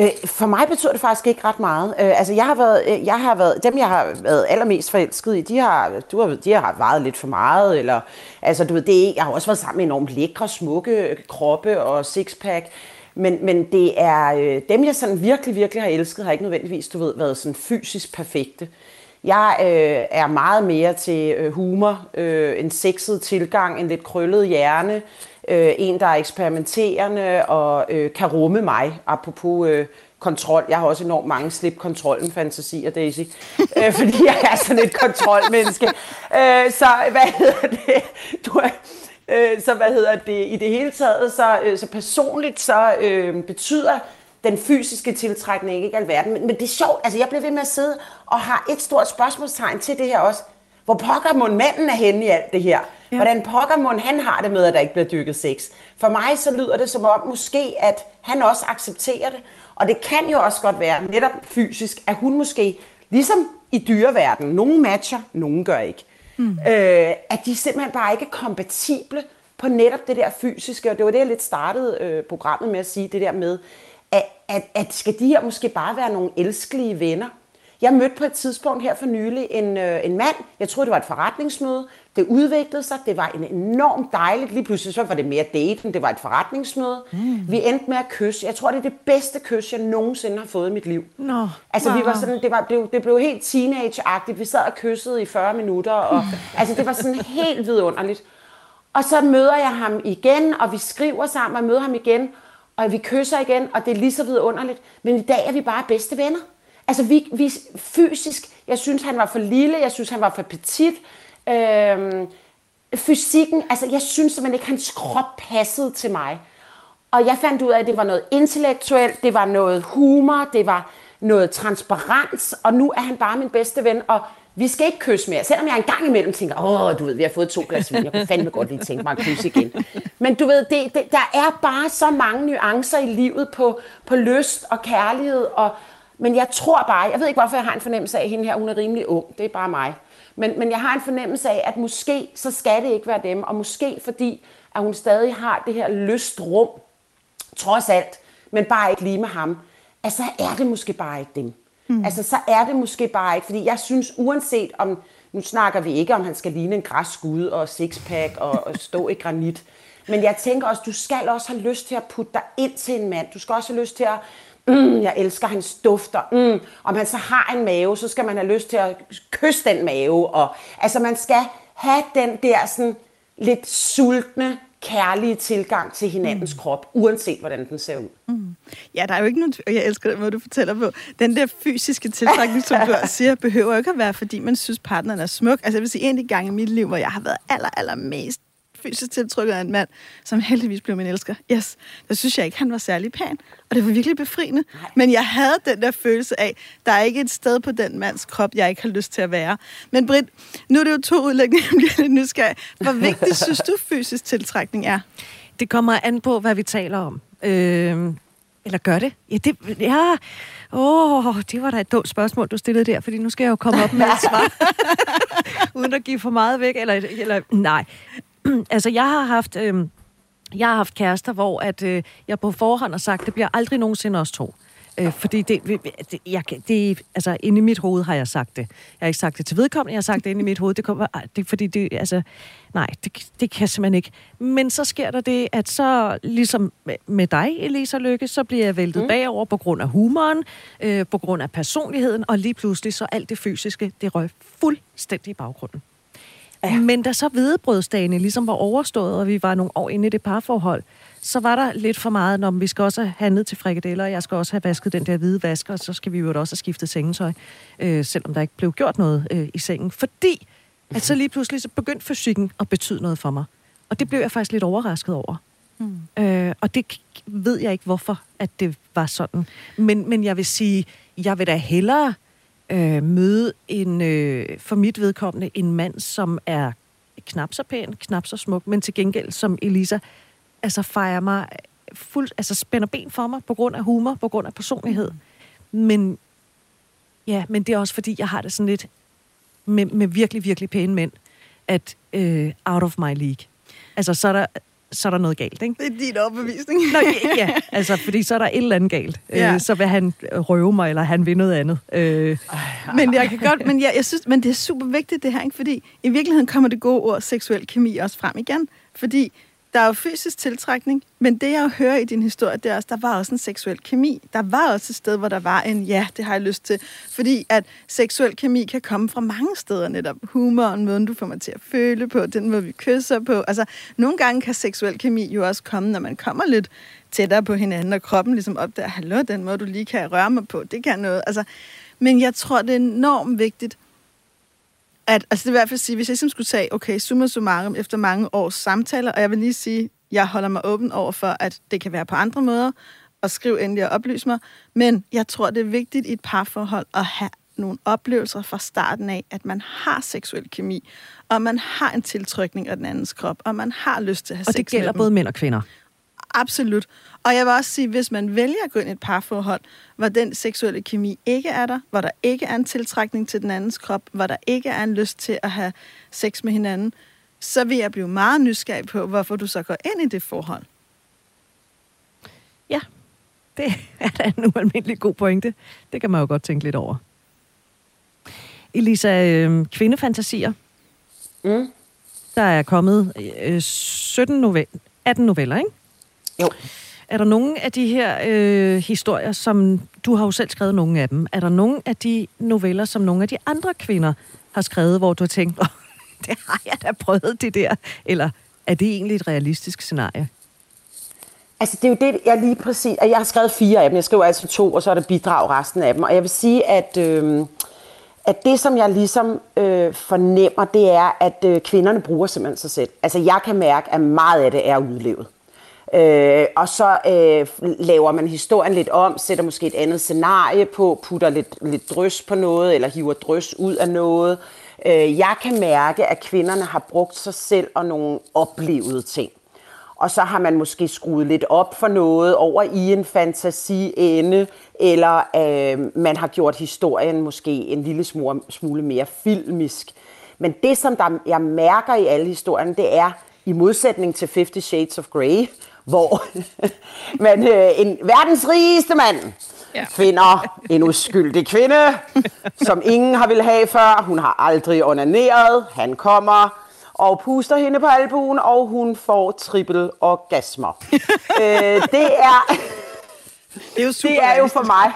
Øh, for mig betyder det faktisk ikke ret meget. Øh, altså, jeg har været, øh, jeg har været, dem jeg har været allermest forelsket i, de har, du har, de har vejet lidt for meget, eller, altså, du ved, det jeg har også været sammen med enormt lækre, smukke kroppe og sixpack, men, men det er, øh, dem jeg sådan virkelig, virkelig har elsket, har ikke nødvendigvis, du ved, været sådan fysisk perfekte. Jeg øh, er meget mere til øh, humor, øh, en sexet tilgang, en lidt krøllet hjerne, øh, en, der er eksperimenterende og øh, kan rumme mig, apropos øh, kontrol. Jeg har også enormt mange slip kontrollen fantasier, Daisy, øh, fordi jeg er sådan et kontrolmenneske. Øh, så hvad hedder det? Du er, øh, så hvad hedder det? I det hele taget, så, øh, så personligt, så øh, betyder den fysiske tiltrækning ikke alverden. Men, men det er sjovt, altså jeg bliver ved med at sidde og har et stort spørgsmålstegn til det her også. Hvor pokker må manden er henne i alt det her? Ja. Hvordan må han har det med, at der ikke bliver dykket sex? For mig så lyder det som om måske, at han også accepterer det. Og det kan jo også godt være, netop fysisk, at hun måske, ligesom i dyreverdenen, nogle matcher, nogle gør ikke. Mm. Øh, at de simpelthen bare ikke er kompatible på netop det der fysiske. Og det var det, jeg lidt startede øh, programmet med at sige, det der med, at, at, at skal de her måske bare være nogle elskelige venner? Jeg mødte på et tidspunkt her for nylig en, øh, en mand, jeg troede det var et forretningsmøde, det udviklede sig, det var en enormt dejligt, lige pludselig så var det mere daten, det var et forretningsmøde. Mm. Vi endte med at kysse, jeg tror det er det bedste kys, jeg nogensinde har fået i mit liv. Nå, altså wow. vi var sådan, det, var, det, det blev helt teenage-agtigt, vi sad og kyssede i 40 minutter, og altså det var sådan helt vidunderligt. Og så møder jeg ham igen, og vi skriver sammen, og møder ham igen, og vi kysser igen, og det er lige så vidunderligt. Men i dag er vi bare bedste venner. Altså vi, vi fysisk, jeg synes han var for lille, jeg synes han var for petit. Øhm, fysikken, altså jeg synes simpelthen ikke, hans krop passede til mig. Og jeg fandt ud af, at det var noget intellektuelt, det var noget humor, det var noget transparens, og nu er han bare min bedste ven, og vi skal ikke kysse mere. Selvom jeg en gang imellem tænker, åh, du ved, vi har fået to glas vin, jeg kunne fandme godt lige tænke mig at kysse igen. Men du ved, det, det, der er bare så mange nuancer i livet på, på lyst og kærlighed, og, men jeg tror bare, jeg ved ikke, hvorfor jeg har en fornemmelse af, at hende her, hun er rimelig ung, det er bare mig. Men, men jeg har en fornemmelse af, at måske så skal det ikke være dem, og måske fordi, at hun stadig har det her lystrum, trods alt, men bare ikke lige med ham, altså er det måske bare ikke dem. Mm. Altså, så er det måske bare ikke, fordi jeg synes, uanset om, nu snakker vi ikke om, han skal ligne en græsskud og sixpack og, og stå i granit, men jeg tænker også, du skal også have lyst til at putte dig ind til en mand. Du skal også have lyst til at, mm, jeg elsker hans dufter. Mm. Om han så har en mave, så skal man have lyst til at kysse den mave. Og, altså, man skal have den der sådan lidt sultne, kærlige tilgang til hinandens mm. krop, uanset hvordan den ser ud. Mm. Ja, der er jo ikke nogen... Og jeg elsker den måde, du fortæller på. Den der fysiske tiltrækning, som du siger, behøver jo ikke at være, fordi man synes, partneren er smuk. Altså, jeg vil sige, en af de gange i mit liv, hvor jeg har været aller, aller mest fysisk tiltrykket af en mand, som heldigvis blev min elsker. Yes, der synes jeg ikke, han var særlig pæn. Og det var virkelig befriende. Nej. Men jeg havde den der følelse af, der er ikke et sted på den mands krop, jeg ikke har lyst til at være. Men Britt, nu er det jo to udlægninger, jeg bliver lidt nysgerrig. Hvor vigtigt synes du, fysisk tiltrækning er? Det kommer an på, hvad vi taler om. Øh, eller gør det? Ja, det, ja. Oh, det var da et dumt spørgsmål, du stillede der, fordi nu skal jeg jo komme op med et svar. Uden at give for meget væk, eller, eller nej. altså, jeg har haft... Øh, jeg har haft kærester, hvor at, øh, jeg på forhånd har sagt, det bliver aldrig nogensinde os to. Øh, fordi det, det, jeg, det, altså, inde i mit hoved har jeg sagt det. Jeg har ikke sagt det til vedkommende, jeg har sagt det inde i mit hoved. Det kommer, det, fordi det, altså, nej, det, det kan jeg simpelthen ikke. Men så sker der det, at så, ligesom med dig, Elisa Lykke, så bliver jeg væltet mm. bagover på grund af humoren, øh, på grund af personligheden, og lige pludselig så alt det fysiske, det røg fuldstændig i baggrunden. Ja. Men da så hvedebrødsdagene ligesom var overstået, og vi var nogle år inde i det parforhold, så var der lidt for meget, når vi skal også have handlet til frikadeller, og jeg skal også have vasket den der hvide vask, og så skal vi jo også have skiftet sengetøj, øh, selvom der ikke blev gjort noget øh, i sengen. Fordi at så lige pludselig så begyndte fysikken at betyde noget for mig. Og det blev jeg faktisk lidt overrasket over. Mm. Øh, og det ved jeg ikke, hvorfor at det var sådan. Men, men jeg vil sige, jeg vil da hellere øh, møde en, øh, for mit vedkommende, en mand, som er knap så pæn, knap så smuk, men til gengæld, som Elisa, altså fejrer mig fuld, altså spænder ben for mig på grund af humor, på grund af personlighed. Men ja, men det er også fordi, jeg har det sådan lidt med, med virkelig, virkelig pæne mænd, at øh, out of my league. Altså, så er der så er der noget galt, ikke? Det er din overbevisning. Nå, ja, altså, fordi så er der et eller andet galt. Ja. Øh, så vil han røve mig, eller han vil noget andet. Øh. Men jeg kan godt, men jeg, jeg synes, men det er super vigtigt det her, ikke? fordi i virkeligheden kommer det gode ord seksuel kemi også frem igen. Fordi der er jo fysisk tiltrækning, men det jeg hører i din historie, det er også, der var også en seksuel kemi. Der var også et sted, hvor der var en, ja, det har jeg lyst til. Fordi at seksuel kemi kan komme fra mange steder netop. Humoren, måden du får mig til at føle på, den måde vi kysser på. Altså, nogle gange kan seksuel kemi jo også komme, når man kommer lidt tættere på hinanden, og kroppen ligesom opdager, hallo, den måde, du lige kan røre mig på, det kan noget. Altså, men jeg tror, det er enormt vigtigt, at, altså det vil i hvert fald sige, hvis jeg simpelthen skulle tage, okay, summa summarum efter mange års samtaler, og jeg vil lige sige, jeg holder mig åben over for, at det kan være på andre måder, og skriv endelig og oplys mig, men jeg tror, det er vigtigt i et parforhold at have nogle oplevelser fra starten af, at man har seksuel kemi, og man har en tiltrykning af den andens krop, og man har lyst til at have og sex Og det gælder både mænd og kvinder? Absolut. Og jeg vil også sige, hvis man vælger at gå ind i et parforhold, hvor den seksuelle kemi ikke er der, hvor der ikke er en tiltrækning til den andens krop, hvor der ikke er en lyst til at have sex med hinanden, så vil jeg blive meget nysgerrig på, hvorfor du så går ind i det forhold. Ja, det er da en ualmindelig god pointe. Det kan man jo godt tænke lidt over. Elisa, øh, kvindefantasier. Mm. Der er kommet øh, 17 novelle, 18 noveller, ikke? Jo. Er der nogle af de her øh, historier, som du har jo selv skrevet nogle af dem, er der nogle af de noveller, som nogle af de andre kvinder har skrevet, hvor du har tænkt, oh, det har jeg da prøvet det der, eller er det egentlig et realistisk scenarie? Altså, det er jo det, jeg lige præcis... Jeg har skrevet fire af dem. Jeg skriver altså to, og så er der bidrag resten af dem. Og jeg vil sige, at, øh, at det, som jeg ligesom øh, fornemmer, det er, at øh, kvinderne bruger simpelthen sig selv. Altså, jeg kan mærke, at meget af det er udlevet. Øh, og så øh, laver man historien lidt om, sætter måske et andet scenarie på, putter lidt, lidt drøs på noget, eller hiver drøs ud af noget. Øh, jeg kan mærke, at kvinderne har brugt sig selv og nogle oplevede ting. Og så har man måske skruet lidt op for noget over i en fantasiende, eller øh, man har gjort historien måske en lille smule, smule mere filmisk. Men det, som der, jeg mærker i alle historierne, det er, i modsætning til Fifty Shades of Grey, hvor man, øh, en verdens rigeste mand ja. finder en uskyldig kvinde, som ingen har vil have før. Hun har aldrig onaneret. Han kommer og puster hende på albuen, og hun får triple orgasmer. øh, det er... Det er jo, super det er jo for mig.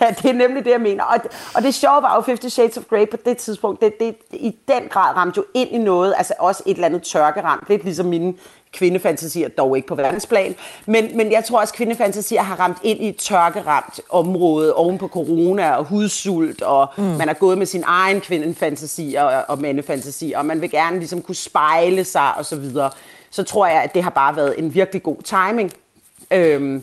Ja, det er nemlig det, jeg mener. Og, og det sjove var jo Fifty Shades of Grey på det tidspunkt. Det, det, i den grad ramte jo ind i noget, altså også et eller andet tørkeramt. Lidt ligesom mine kvindefantasier, dog ikke på verdensplan. Men, men jeg tror også, at kvindefantasier har ramt ind i et tørkeramt område oven på corona og hudsult, og mm. man er gået med sin egen kvindefantasier og, og mandefantasier, og man vil gerne ligesom kunne spejle sig og så videre. Så tror jeg, at det har bare været en virkelig god timing. Øhm,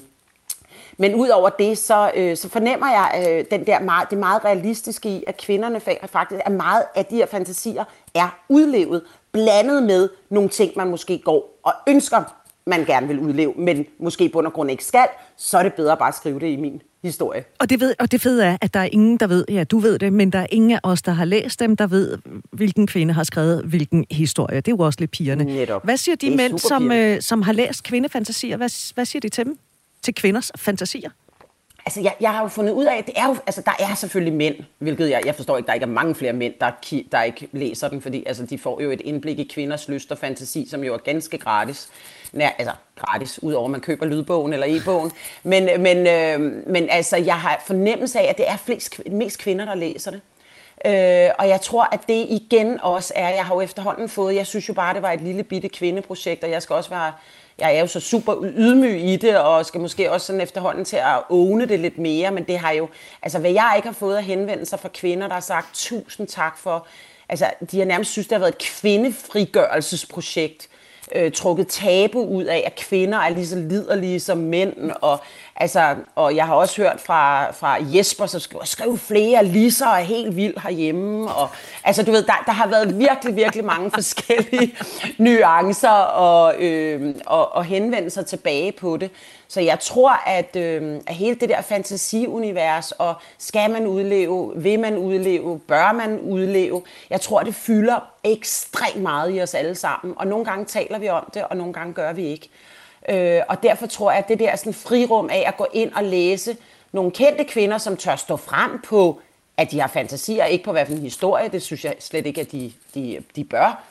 men udover det, så, øh, så fornemmer jeg øh, den der meget, det meget realistiske i, at kvinderne faktisk er meget af de her fantasier er udlevet, blandet med nogle ting, man måske går og ønsker, man gerne vil udleve, men måske på grund ikke skal, så er det bedre bare at skrive det i min historie. Og det, ved, og det fede er, at der er ingen, der ved, ja, du ved det, men der er ingen af os, der har læst dem, der ved, hvilken kvinde har skrevet hvilken historie. Det er jo også lidt pigerne. Netop. Hvad siger de mænd, som, øh, som har læst kvindefantasier? Hvad, hvad siger de til dem? Til kvinders fantasier? Altså, jeg, jeg har jo fundet ud af, at det er jo, altså, der er selvfølgelig mænd, hvilket jeg, jeg forstår ikke, der ikke er mange flere mænd, der, der ikke læser den, fordi altså, de får jo et indblik i kvinders lyst og fantasi, som jo er ganske gratis. Nær, altså, gratis, udover at man køber lydbogen eller e-bogen. Men, men, øh, men altså, jeg har fornemmelse af, at det er flest, mest kvinder, der læser det. Øh, og jeg tror, at det igen også er, jeg har jo efterhånden fået, jeg synes jo bare, det var et lille bitte kvindeprojekt, og jeg skal også være jeg er jo så super ydmyg i det, og skal måske også sådan efterhånden til at åne det lidt mere, men det har jo, altså hvad jeg ikke har fået af henvendelser fra kvinder, der har sagt tusind tak for, altså de har nærmest synes, det har været et kvindefrigørelsesprojekt, øh, trukket tabu ud af, at kvinder er lige så liderlige som mænd, og Altså, og jeg har også hørt fra, fra Jesper, som skriver, skriv flere, Lisa er helt vild herhjemme. Og, altså, du ved, der, der har været virkelig, virkelig mange forskellige nuancer og, øh, og, og henvendelser tilbage på det. Så jeg tror, at, øh, at hele det der fantasiunivers, og skal man udleve, vil man udleve, bør man udleve, jeg tror, det fylder ekstremt meget i os alle sammen. Og nogle gange taler vi om det, og nogle gange gør vi ikke. Øh, og derfor tror jeg, at det der sådan frirum af at gå ind og læse nogle kendte kvinder, som tør stå frem på, at de har fantasier, ikke på hvad for en historie, det synes jeg slet ikke, at de, de, de bør.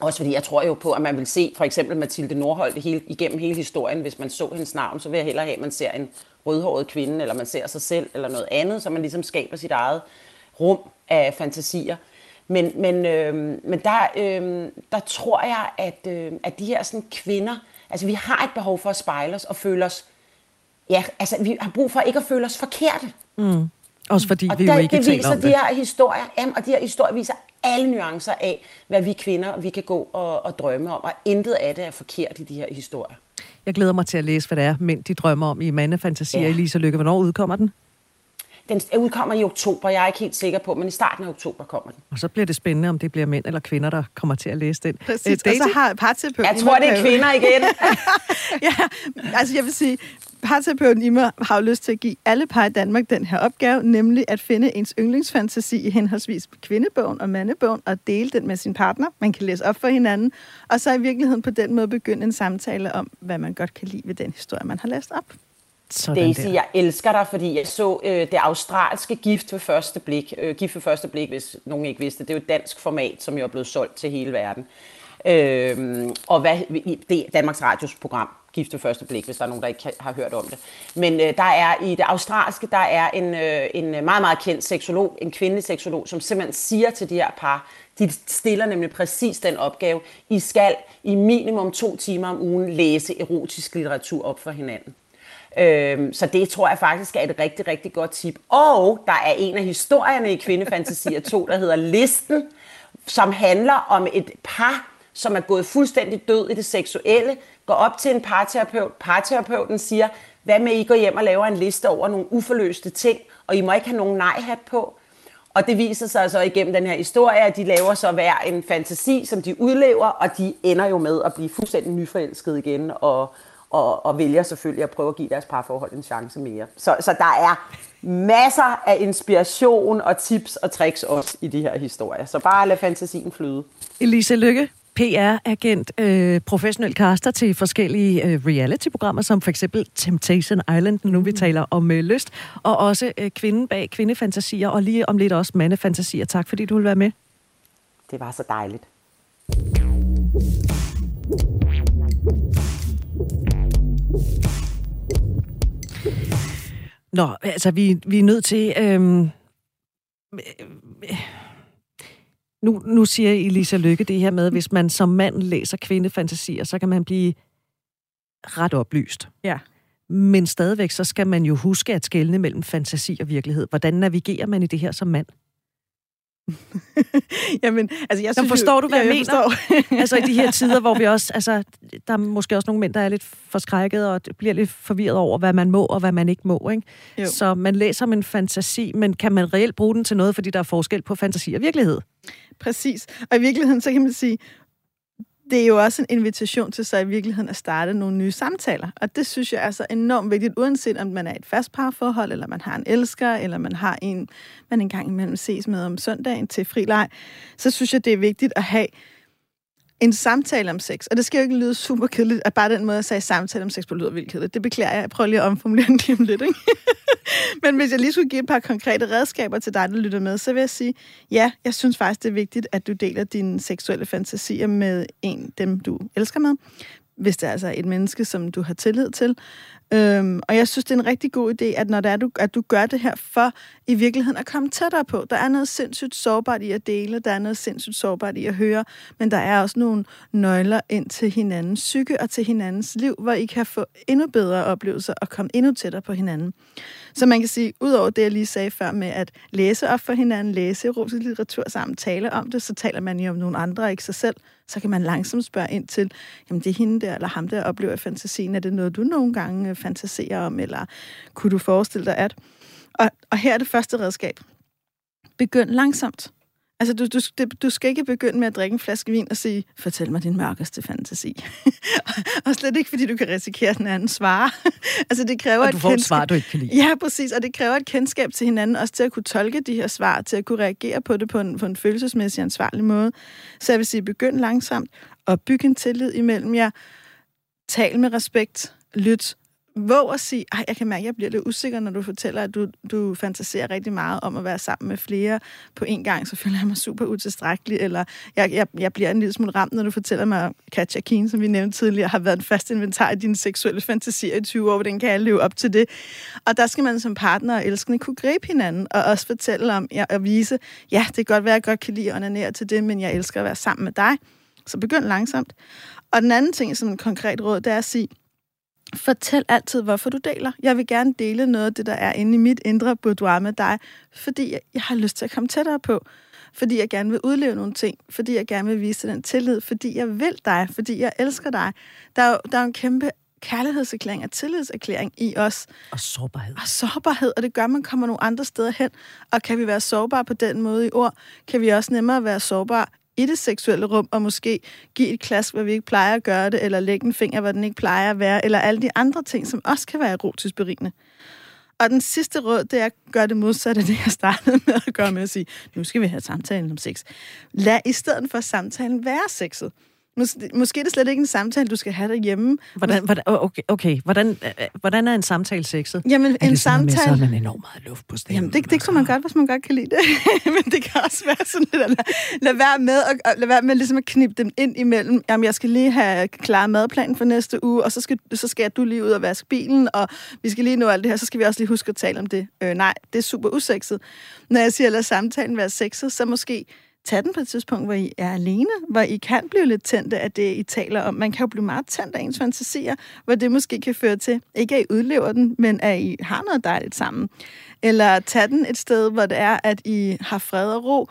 Også fordi jeg tror jo på, at man vil se for eksempel Mathilde Nordholt hele, igennem hele historien. Hvis man så hendes navn, så vil jeg hellere have, at man ser en rødhåret kvinde, eller man ser sig selv, eller noget andet, så man ligesom skaber sit eget rum af fantasier. Men, men, øh, men der, øh, der tror jeg, at, øh, at de her sådan, kvinder, Altså, vi har et behov for at spejle os og føle os... Ja, altså, vi har brug for ikke at føle os forkerte. Mm. Også fordi og vi der, jo ikke det viser om de her historier, jamen, og de her historier viser alle nuancer af, hvad vi kvinder vi kan gå og, og drømme om, og intet af det er forkert i de her historier. Jeg glæder mig til at læse, hvad det er, mænd de drømmer om i mandefantasier. Ja. Elisa Lykke, hvornår udkommer den? Den udkommer i oktober, jeg er ikke helt sikker på, men i starten af oktober kommer den. Og så bliver det spændende, om det bliver mænd eller kvinder, der kommer til at læse den. Præcis, Øh, og så har parterapeuten... Jeg tror, det er kvinder igen. ja, altså jeg vil sige, parterapeuten Ima har jo lyst til at give alle par i Danmark den her opgave, nemlig at finde ens yndlingsfantasi i henholdsvis kvindebogen og mandebogen, og dele den med sin partner. Man kan læse op for hinanden, og så i virkeligheden på den måde begynde en samtale om, hvad man godt kan lide ved den historie, man har læst op. Sådan Daisy, der. jeg elsker dig, fordi jeg så øh, det australske gift ved første blik. Øh, gift ved første blik, hvis nogen ikke vidste. Det er jo et dansk format, som jo er blevet solgt til hele verden. Øh, og hvad, det er Danmarks Radios program, Gift ved første blik, hvis der er nogen, der ikke har hørt om det. Men øh, der er i det australske, der er en, øh, en meget, meget kendt seksolog, en kvindelig seksolog, som simpelthen siger til de her par, de stiller nemlig præcis den opgave, I skal i minimum to timer om ugen læse erotisk litteratur op for hinanden. Øhm, så det tror jeg faktisk er et rigtig, rigtig godt tip. Og der er en af historierne i Kvindefantasier 2, der hedder Listen, som handler om et par, som er gået fuldstændig død i det seksuelle, går op til en parterapeut. Parterapeuten siger, hvad med I går hjem og laver en liste over nogle uforløste ting, og I må ikke have nogen nej-hat på. Og det viser sig så igennem den her historie, at de laver så hver en fantasi, som de udlever, og de ender jo med at blive fuldstændig nyforelsket igen, og, og, og vælger selvfølgelig at prøve at give deres parforhold en chance mere. Så, så der er masser af inspiration og tips og tricks også i de her historier. Så bare lad fantasien flyde. Elisa Lykke, PR-agent, øh, professionel caster til forskellige øh, reality-programmer, som for eksempel Temptation Island, nu vi taler om øh, lyst, og også øh, kvinden bag kvindefantasier, og lige om lidt også mandefantasier. Tak fordi du vil være med. Det var så dejligt. Nå, altså vi, vi er nødt til... Øhm, øh, nu, nu siger Elisa Lykke det her med, at hvis man som mand læser kvindefantasier, så kan man blive ret oplyst. Ja. Men stadigvæk, så skal man jo huske at skelne mellem fantasi og virkelighed. Hvordan navigerer man i det her som mand? Jamen, altså jeg synes forstår jo, du, hvad ja, jeg mener? altså i de her tider, hvor vi også, altså, der er måske også nogle mænd, der er lidt forskrækket og bliver lidt forvirret over, hvad man må og hvad man ikke må. Ikke? Jo. Så man læser om en fantasi, men kan man reelt bruge den til noget, fordi der er forskel på fantasi og virkelighed? Præcis. Og i virkeligheden, så kan man sige, det er jo også en invitation til så i virkeligheden at starte nogle nye samtaler. Og det synes jeg er så enormt vigtigt, uanset om man er i et fast parforhold, eller man har en elsker, eller man har en, man engang imellem ses med om søndagen til fri leg, så synes jeg, det er vigtigt at have en samtale om sex. Og det skal jo ikke lyde super kedeligt, at bare den måde, jeg sagde samtale om sex på, lyder vildt kedeligt. Det beklager jeg. Jeg prøver lige at omformulere den lige om lidt, ikke? Men hvis jeg lige skulle give et par konkrete redskaber til dig, der lytter med, så vil jeg sige, ja, jeg synes faktisk, det er vigtigt, at du deler dine seksuelle fantasier med en, dem du elsker med. Hvis det er altså et menneske, som du har tillid til. Øhm, og jeg synes, det er en rigtig god idé, at når det er, du, at du gør det her for i virkeligheden at komme tættere på. Der er noget sindssygt sårbart i at dele, der er noget sindssygt sårbart i at høre, men der er også nogle nøgler ind til hinandens psyke og til hinandens liv, hvor I kan få endnu bedre oplevelser og komme endnu tættere på hinanden. Så man kan sige, udover det, jeg lige sagde før med at læse op for hinanden, læse erotisk litteratur sammen, tale om det, så taler man jo om nogle andre, ikke sig selv. Så kan man langsomt spørge ind til, jamen det er hende der eller ham der oplever i fantasien, er det noget, du nogle gange øh, fantasere om, eller kunne du forestille dig at... Og, og her er det første redskab. Begynd langsomt. Altså, du, du, du skal ikke begynde med at drikke en flaske vin og sige, fortæl mig din mørkeste fantasi. og slet ikke, fordi du kan risikere, at den anden svarer. altså, det kræver og du får et, kendskab... svar, du ikke kan lide. Ja, præcis. Og det kræver et kendskab til hinanden, også til at kunne tolke de her svar, til at kunne reagere på det på en, på en følelsesmæssig ansvarlig måde. Så jeg vil sige, begynd langsomt og bygge en tillid imellem jer. Tal med respekt. Lyt våg at sige, at jeg kan mærke, at jeg bliver lidt usikker, når du fortæller, at du, du fantaserer rigtig meget om at være sammen med flere på en gang, så føler jeg mig super utilstrækkelig, eller jeg, jeg, jeg bliver en lille smule ramt, når du fortæller mig, at Katja Keen, som vi nævnte tidligere, har været en fast inventar i dine seksuelle fantasier i 20 år, hvordan kan jeg leve op til det? Og der skal man som partner og elskende kunne gribe hinanden, og også fortælle om, ja, og vise, ja, det kan godt være, at jeg godt kan lide at onanere til det, men jeg elsker at være sammen med dig. Så begynd langsomt. Og den anden ting, som en konkret råd, det er at sige, Fortæl altid, hvorfor du deler. Jeg vil gerne dele noget af det, der er inde i mit indre boudoir med dig, fordi jeg har lyst til at komme tættere på. Fordi jeg gerne vil udleve nogle ting. Fordi jeg gerne vil vise den tillid. Fordi jeg vil dig. Fordi jeg elsker dig. Der er, der er en kæmpe kærlighedserklæring og tillidserklæring i os. Og sårbarhed. Og sårbarhed, og det gør, at man kommer nogle andre steder hen. Og kan vi være sårbare på den måde i ord, kan vi også nemmere være sårbare i det seksuelle rum, og måske give et klask, hvor vi ikke plejer at gøre det, eller lægge en finger, hvor den ikke plejer at være, eller alle de andre ting, som også kan være erotisk berigende. Og den sidste råd, det er at gøre det modsatte af det, jeg startede med at gøre med at sige, nu skal vi have samtalen om sex. Lad i stedet for samtalen være sexet. Mås- måske er det slet ikke en samtale, du skal have derhjemme. Hvordan, hvordan, okay, okay. Hvordan, hvordan er en samtale sexet? Jamen, er en det samtale... Med, så er man enormt meget luft på stemmen? Jamen, det, det kunne man godt, hvis man godt kan lide det. Men det kan også være sådan lidt at lade, lade være med, at, lade være med ligesom at knippe dem ind imellem. Jamen, jeg skal lige have klar madplanen for næste uge, og så skal, så skal du lige ud og vaske bilen, og vi skal lige nå alt det her, så skal vi også lige huske at tale om det. Øh, nej, det er super usekset. Når jeg siger, lad samtalen være sexet, så måske tage den på et tidspunkt, hvor I er alene, hvor I kan blive lidt tændte af det, I taler om. Man kan jo blive meget tændt af ens fantasier, hvor det måske kan føre til, ikke at I udlever den, men at I har noget dejligt sammen. Eller tage den et sted, hvor det er, at I har fred og ro.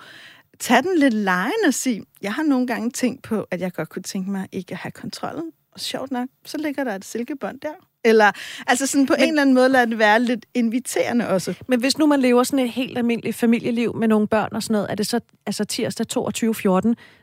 Tag den lidt lejende og sig, jeg har nogle gange tænkt på, at jeg godt kunne tænke mig ikke at have kontrollen. Og sjovt nok, så ligger der et silkebånd der. Eller, altså sådan på men, en eller anden måde lader det være lidt inviterende også. Men hvis nu man lever sådan et helt almindeligt familieliv med nogle børn og sådan noget, er det så altså tirsdag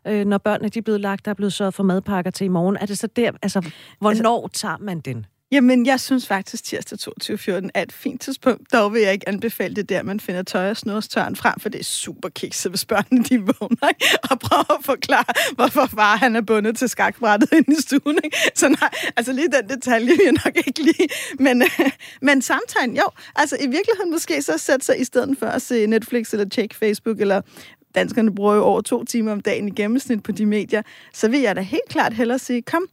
22.14, øh, når børnene de er blevet lagt, der er blevet sørget for madpakker til i morgen, er det så der, altså hvornår altså, tager man den? Jamen, jeg synes faktisk, tirsdag 22.14 er et fint tidspunkt. Dog vil jeg ikke anbefale det der, man finder tøj og snurstørn frem, for det er super kikset, hvis børnene de vågner, ikke? og prøver at forklare, hvorfor far han er bundet til skakbrættet inde i stuen. Ikke? Så nej, altså lige den detalje vil jeg nok ikke lige. Men, øh, men samtalen, jo, altså i virkeligheden måske så sætte sig i stedet for at se Netflix eller tjekke Facebook eller danskerne bruger jo over to timer om dagen i gennemsnit på de medier, så vil jeg da helt klart hellere sige, kom,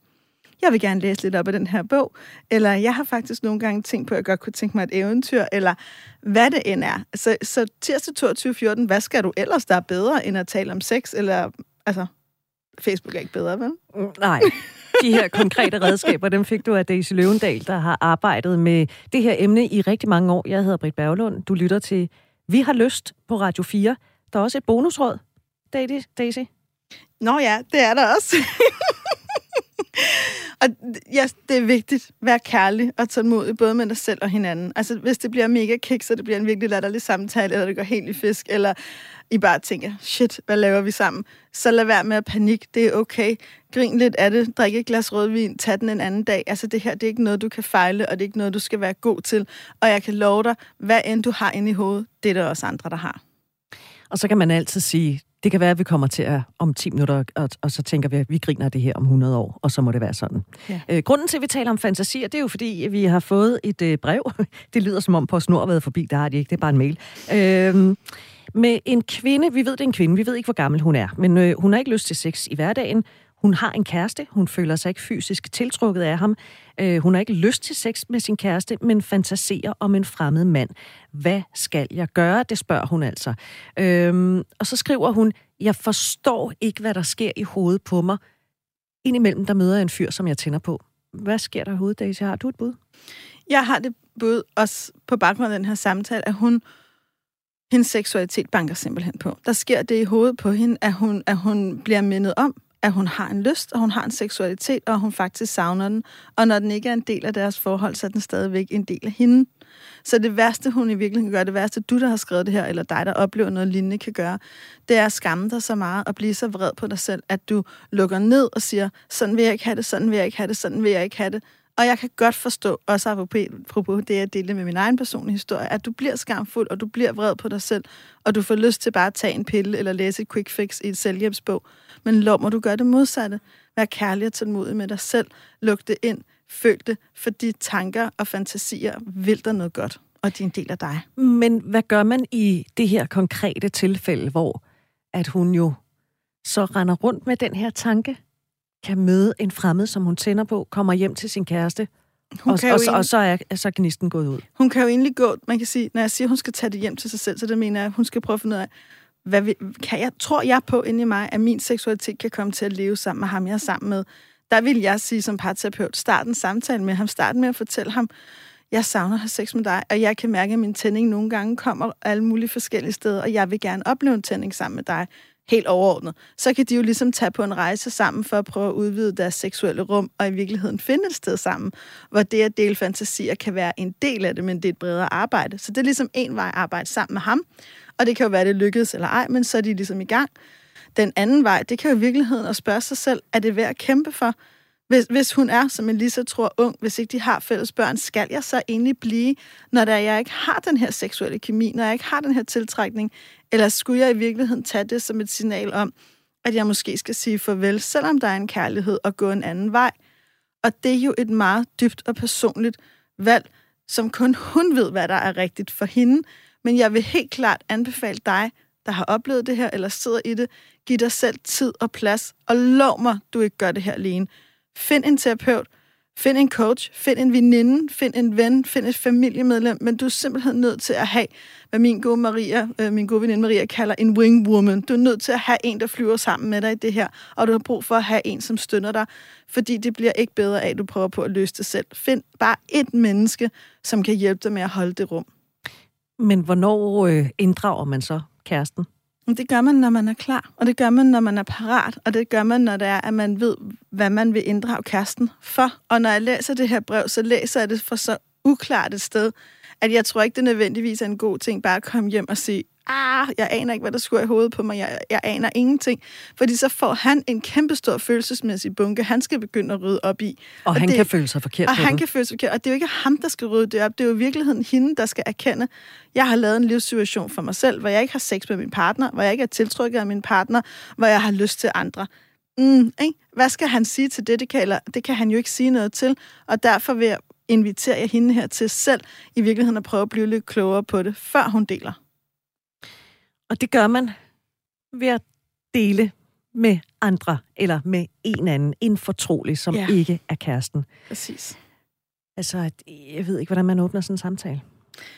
jeg vil gerne læse lidt op af den her bog, eller jeg har faktisk nogle gange tænkt på, at jeg godt kunne tænke mig et eventyr, eller hvad det end er. Så, så tirsdag 22.14, hvad skal du ellers, der er bedre, end at tale om sex, eller altså, Facebook er ikke bedre, vel? Nej. De her konkrete redskaber, dem fik du af Daisy Løvendal, der har arbejdet med det her emne i rigtig mange år. Jeg hedder Britt Berglund. Du lytter til Vi har lyst på Radio 4. Der er også et bonusråd, Daisy. Nå ja, det er der også. og ja, det er vigtigt. Vær kærlig og tålmodig, både med dig selv og hinanden. Altså, hvis det bliver mega kiks, så det bliver en virkelig latterlig samtale, eller det går helt i fisk, eller I bare tænker, shit, hvad laver vi sammen? Så lad være med at panik. Det er okay. Grin lidt af det. Drik et glas rødvin. Tag den en anden dag. Altså, det her, det er ikke noget, du kan fejle, og det er ikke noget, du skal være god til. Og jeg kan love dig, hvad end du har inde i hovedet, det er der også andre, der har. Og så kan man altid sige, det kan være, at vi kommer til at om 10 minutter, og, og så tænker vi, at vi griner det her om 100 år, og så må det være sådan. Ja. Øh, grunden til, at vi taler om fantasier, det er jo fordi, vi har fået et øh, brev. Det lyder som om på snor været forbi, der har de ikke, det er bare en mail. Øh, med en kvinde, vi ved, det er en kvinde, vi ved ikke, hvor gammel hun er, men øh, hun har ikke lyst til sex i hverdagen. Hun har en kæreste, hun føler sig ikke fysisk tiltrukket af ham. Øh, hun har ikke lyst til sex med sin kæreste, men fantaserer om en fremmed mand. Hvad skal jeg gøre? Det spørger hun altså. Øhm, og så skriver hun, jeg forstår ikke, hvad der sker i hovedet på mig. Indimellem, der møder jeg en fyr, som jeg tænder på. Hvad sker der i hovedet, Daisy? Har du et bud? Jeg har det bud, også på baggrund af den her samtale, at hun hendes seksualitet banker simpelthen på. Der sker det i hovedet på hende, at hun, at hun bliver mindet om, at hun har en lyst, og hun har en seksualitet, og hun faktisk savner den. Og når den ikke er en del af deres forhold, så er den stadigvæk en del af hende. Så det værste, hun i virkeligheden kan gøre, det værste, du, der har skrevet det her, eller dig, der oplever noget lignende, kan gøre, det er at skamme dig så meget og blive så vred på dig selv, at du lukker ned og siger, sådan vil jeg ikke have det, sådan vil jeg ikke have det, sådan vil jeg ikke have det. Og jeg kan godt forstå, også apropos det, jeg delte med min egen personlige historie, at du bliver skamfuld, og du bliver vred på dig selv, og du får lyst til bare at tage en pille eller læse et quick fix i et selvhjælpsbog. Men lov må du gøre det modsatte. Vær kærlig og tålmodig med dig selv. Luk det ind. Føl det, for de tanker og fantasier vil der noget godt, og de er en del af dig. Men hvad gør man i det her konkrete tilfælde, hvor at hun jo så render rundt med den her tanke, kan møde en fremmed, som hun tænder på, kommer hjem til sin kæreste, hun og, og, egentlig, og så er, er så gnisten gået ud. Hun kan jo egentlig gå, man kan sige, når jeg siger, at hun skal tage det hjem til sig selv, så det mener jeg, at hun skal prøve at finde ud af, hvad vi, kan jeg, tror jeg på inde i mig, at min seksualitet kan komme til at leve sammen med ham, jeg er sammen med. Der vil jeg sige som parterapeut, start en samtale med ham, start med at fortælle ham, jeg savner at have sex med dig, og jeg kan mærke, at min tænding nogle gange kommer alle mulige forskellige steder, og jeg vil gerne opleve en tænding sammen med dig helt overordnet, så kan de jo ligesom tage på en rejse sammen for at prøve at udvide deres seksuelle rum, og i virkeligheden finde et sted sammen, hvor det at dele fantasier kan være en del af det, men det er et bredere arbejde. Så det er ligesom en vej arbejde sammen med ham, og det kan jo være, det lykkedes eller ej, men så er de ligesom i gang. Den anden vej, det kan jo i virkeligheden at spørge sig selv, er det værd at kæmpe for? Hvis, hvis hun er, som Elisa tror, ung, hvis ikke de har fælles børn, skal jeg så egentlig blive, når der jeg ikke har den her seksuelle kemi, når jeg ikke har den her tiltrækning? Eller skulle jeg i virkeligheden tage det som et signal om, at jeg måske skal sige farvel, selvom der er en kærlighed, og gå en anden vej? Og det er jo et meget dybt og personligt valg, som kun hun ved, hvad der er rigtigt for hende. Men jeg vil helt klart anbefale dig, der har oplevet det her, eller sidder i det, giv dig selv tid og plads, og lov mig, du ikke gør det her alene. Find en terapeut, find en coach, find en veninde, find en ven, find et familiemedlem, men du er simpelthen nødt til at have, hvad min gode, Maria, øh, min gode veninde Maria kalder en wing woman. Du er nødt til at have en, der flyver sammen med dig i det her, og du har brug for at have en, som støtter dig, fordi det bliver ikke bedre af, at du prøver på at løse det selv. Find bare et menneske, som kan hjælpe dig med at holde det rum. Men hvornår øh, inddrager man så kæresten? Det gør man, når man er klar, og det gør man, når man er parat, og det gør man, når det er, at man ved, hvad man vil inddrage kæresten for. Og når jeg læser det her brev, så læser jeg det fra så uklart et sted, at jeg tror ikke, det nødvendigvis er en god ting bare at komme hjem og sige, ah, jeg aner ikke, hvad der skulle i hovedet på mig, jeg, jeg aner ingenting. Fordi så får han en kæmpestor følelsesmæssig bunke, han skal begynde at rydde op i. Og, og han det, kan føle sig forkert Og han den. kan føle sig forkert, og det er jo ikke ham, der skal rydde det op, det er jo i virkeligheden hende, der skal erkende, jeg har lavet en livssituation for mig selv, hvor jeg ikke har sex med min partner, hvor jeg ikke er tiltrykket af min partner, hvor jeg har lyst til andre. Mm, ikke? Hvad skal han sige til det? Det kan, eller, det kan han jo ikke sige noget til, og derfor vil jeg invitere jeg hende her til selv i virkeligheden at prøve at blive lidt klogere på det, før hun deler. Og det gør man ved at dele med andre, eller med en anden, en fortrolig, som ja. ikke er kæresten. Præcis. Altså, jeg ved ikke, hvordan man åbner sådan en samtale.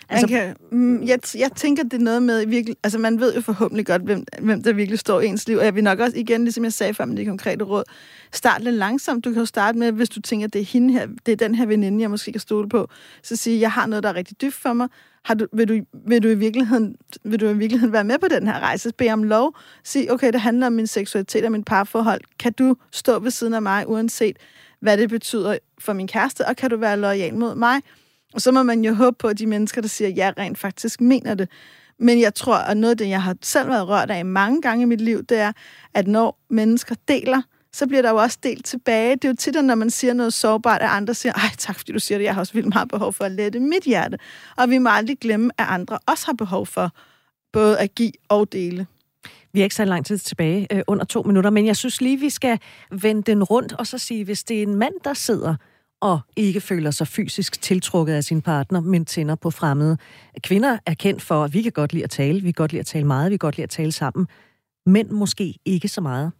Altså, kan, mm, jeg, jeg tænker, det er noget med virkelig... Altså, man ved jo forhåbentlig godt, hvem, hvem der virkelig står i ens liv. Og jeg vil nok også, igen, ligesom jeg sagde før med det konkrete råd, start lidt langsomt. Du kan jo starte med, hvis du tænker, det er hende her, det er den her veninde, jeg måske kan stole på. Så sige, jeg har noget, der er rigtig dybt for mig. Har du, vil, du, vil, du i virkeligheden, vil du i virkeligheden være med på den her rejse? Bed om lov. Sig, okay, det handler om min seksualitet og min parforhold. Kan du stå ved siden af mig, uanset hvad det betyder for min kæreste, og kan du være lojal mod mig? Og så må man jo håbe på, at de mennesker, der siger ja, rent faktisk mener det. Men jeg tror, at noget af det, jeg har selv været rørt af mange gange i mit liv, det er, at når mennesker deler, så bliver der jo også delt tilbage. Det er jo tit, når man siger noget sårbart, at andre siger, ej tak fordi du siger det, jeg har også vildt meget behov for at lette mit hjerte. Og vi må aldrig glemme, at andre også har behov for både at give og dele. Vi er ikke så lang tid tilbage, øh, under to minutter, men jeg synes lige, vi skal vende den rundt og så sige, hvis det er en mand, der sidder og ikke føler sig fysisk tiltrukket af sin partner, men tænder på fremmede. Kvinder er kendt for, at vi kan godt lide at tale, vi kan godt lide at tale meget, vi kan godt lide at tale sammen. Mænd måske ikke så meget.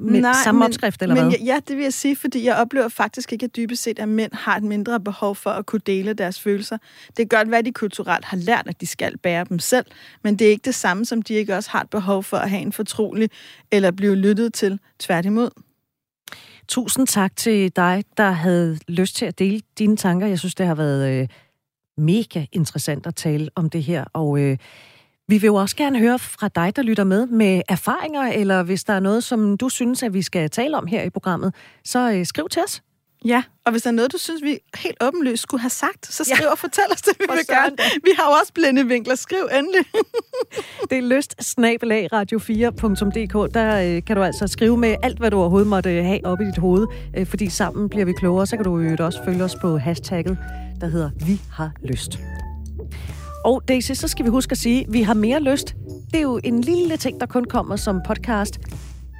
Med Nej, samme men, opskrift, eller men hvad? Ja, det vil jeg sige, fordi jeg oplever faktisk ikke, at dybest set, at mænd har et mindre behov for at kunne dele deres følelser. Det kan godt være, at de kulturelt har lært, at de skal bære dem selv, men det er ikke det samme, som de ikke også har et behov for at have en fortrolig eller blive lyttet til tværtimod. Tusind tak til dig, der havde lyst til at dele dine tanker. Jeg synes, det har været øh, mega interessant at tale om det her, og øh, Vi vil jo også gerne høre fra dig, der lytter med, med erfaringer, eller hvis der er noget, som du synes, at vi skal tale om her i programmet, så øh, skriv til os. Ja, og hvis der er noget, du synes, vi helt åbenlyst skulle have sagt, så skriv ja. og fortæl os det, vi vil gerne. Vi har jo også blinde vinkler. Skriv endelig. det er lyst radio4.dk. Der øh, kan du altså skrive med alt, hvad du overhovedet måtte have op i dit hoved, øh, fordi sammen bliver vi klogere. Så kan du jo også følge os på hashtagget, der hedder Vi har lyst. Og Daisy, så skal vi huske at sige, at vi har mere lyst. Det er jo en lille ting, der kun kommer som podcast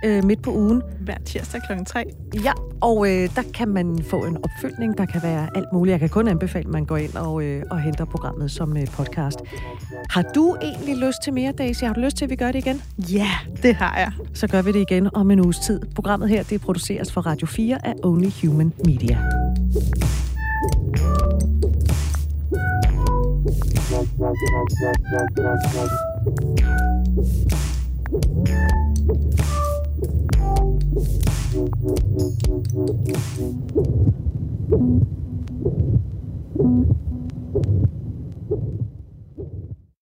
øh, midt på ugen. Hver tirsdag kl. 3. Ja, og øh, der kan man få en opfølgning. Der kan være alt muligt. Jeg kan kun anbefale, at man går ind og, øh, og henter programmet som øh, podcast. Har du egentlig lyst til mere, Daisy? Har du lyst til, at vi gør det igen? Ja, det har jeg. Så gør vi det igen om en uges tid. Programmet her, det produceres for Radio 4 af Only Human Media. Thank you. Thank you.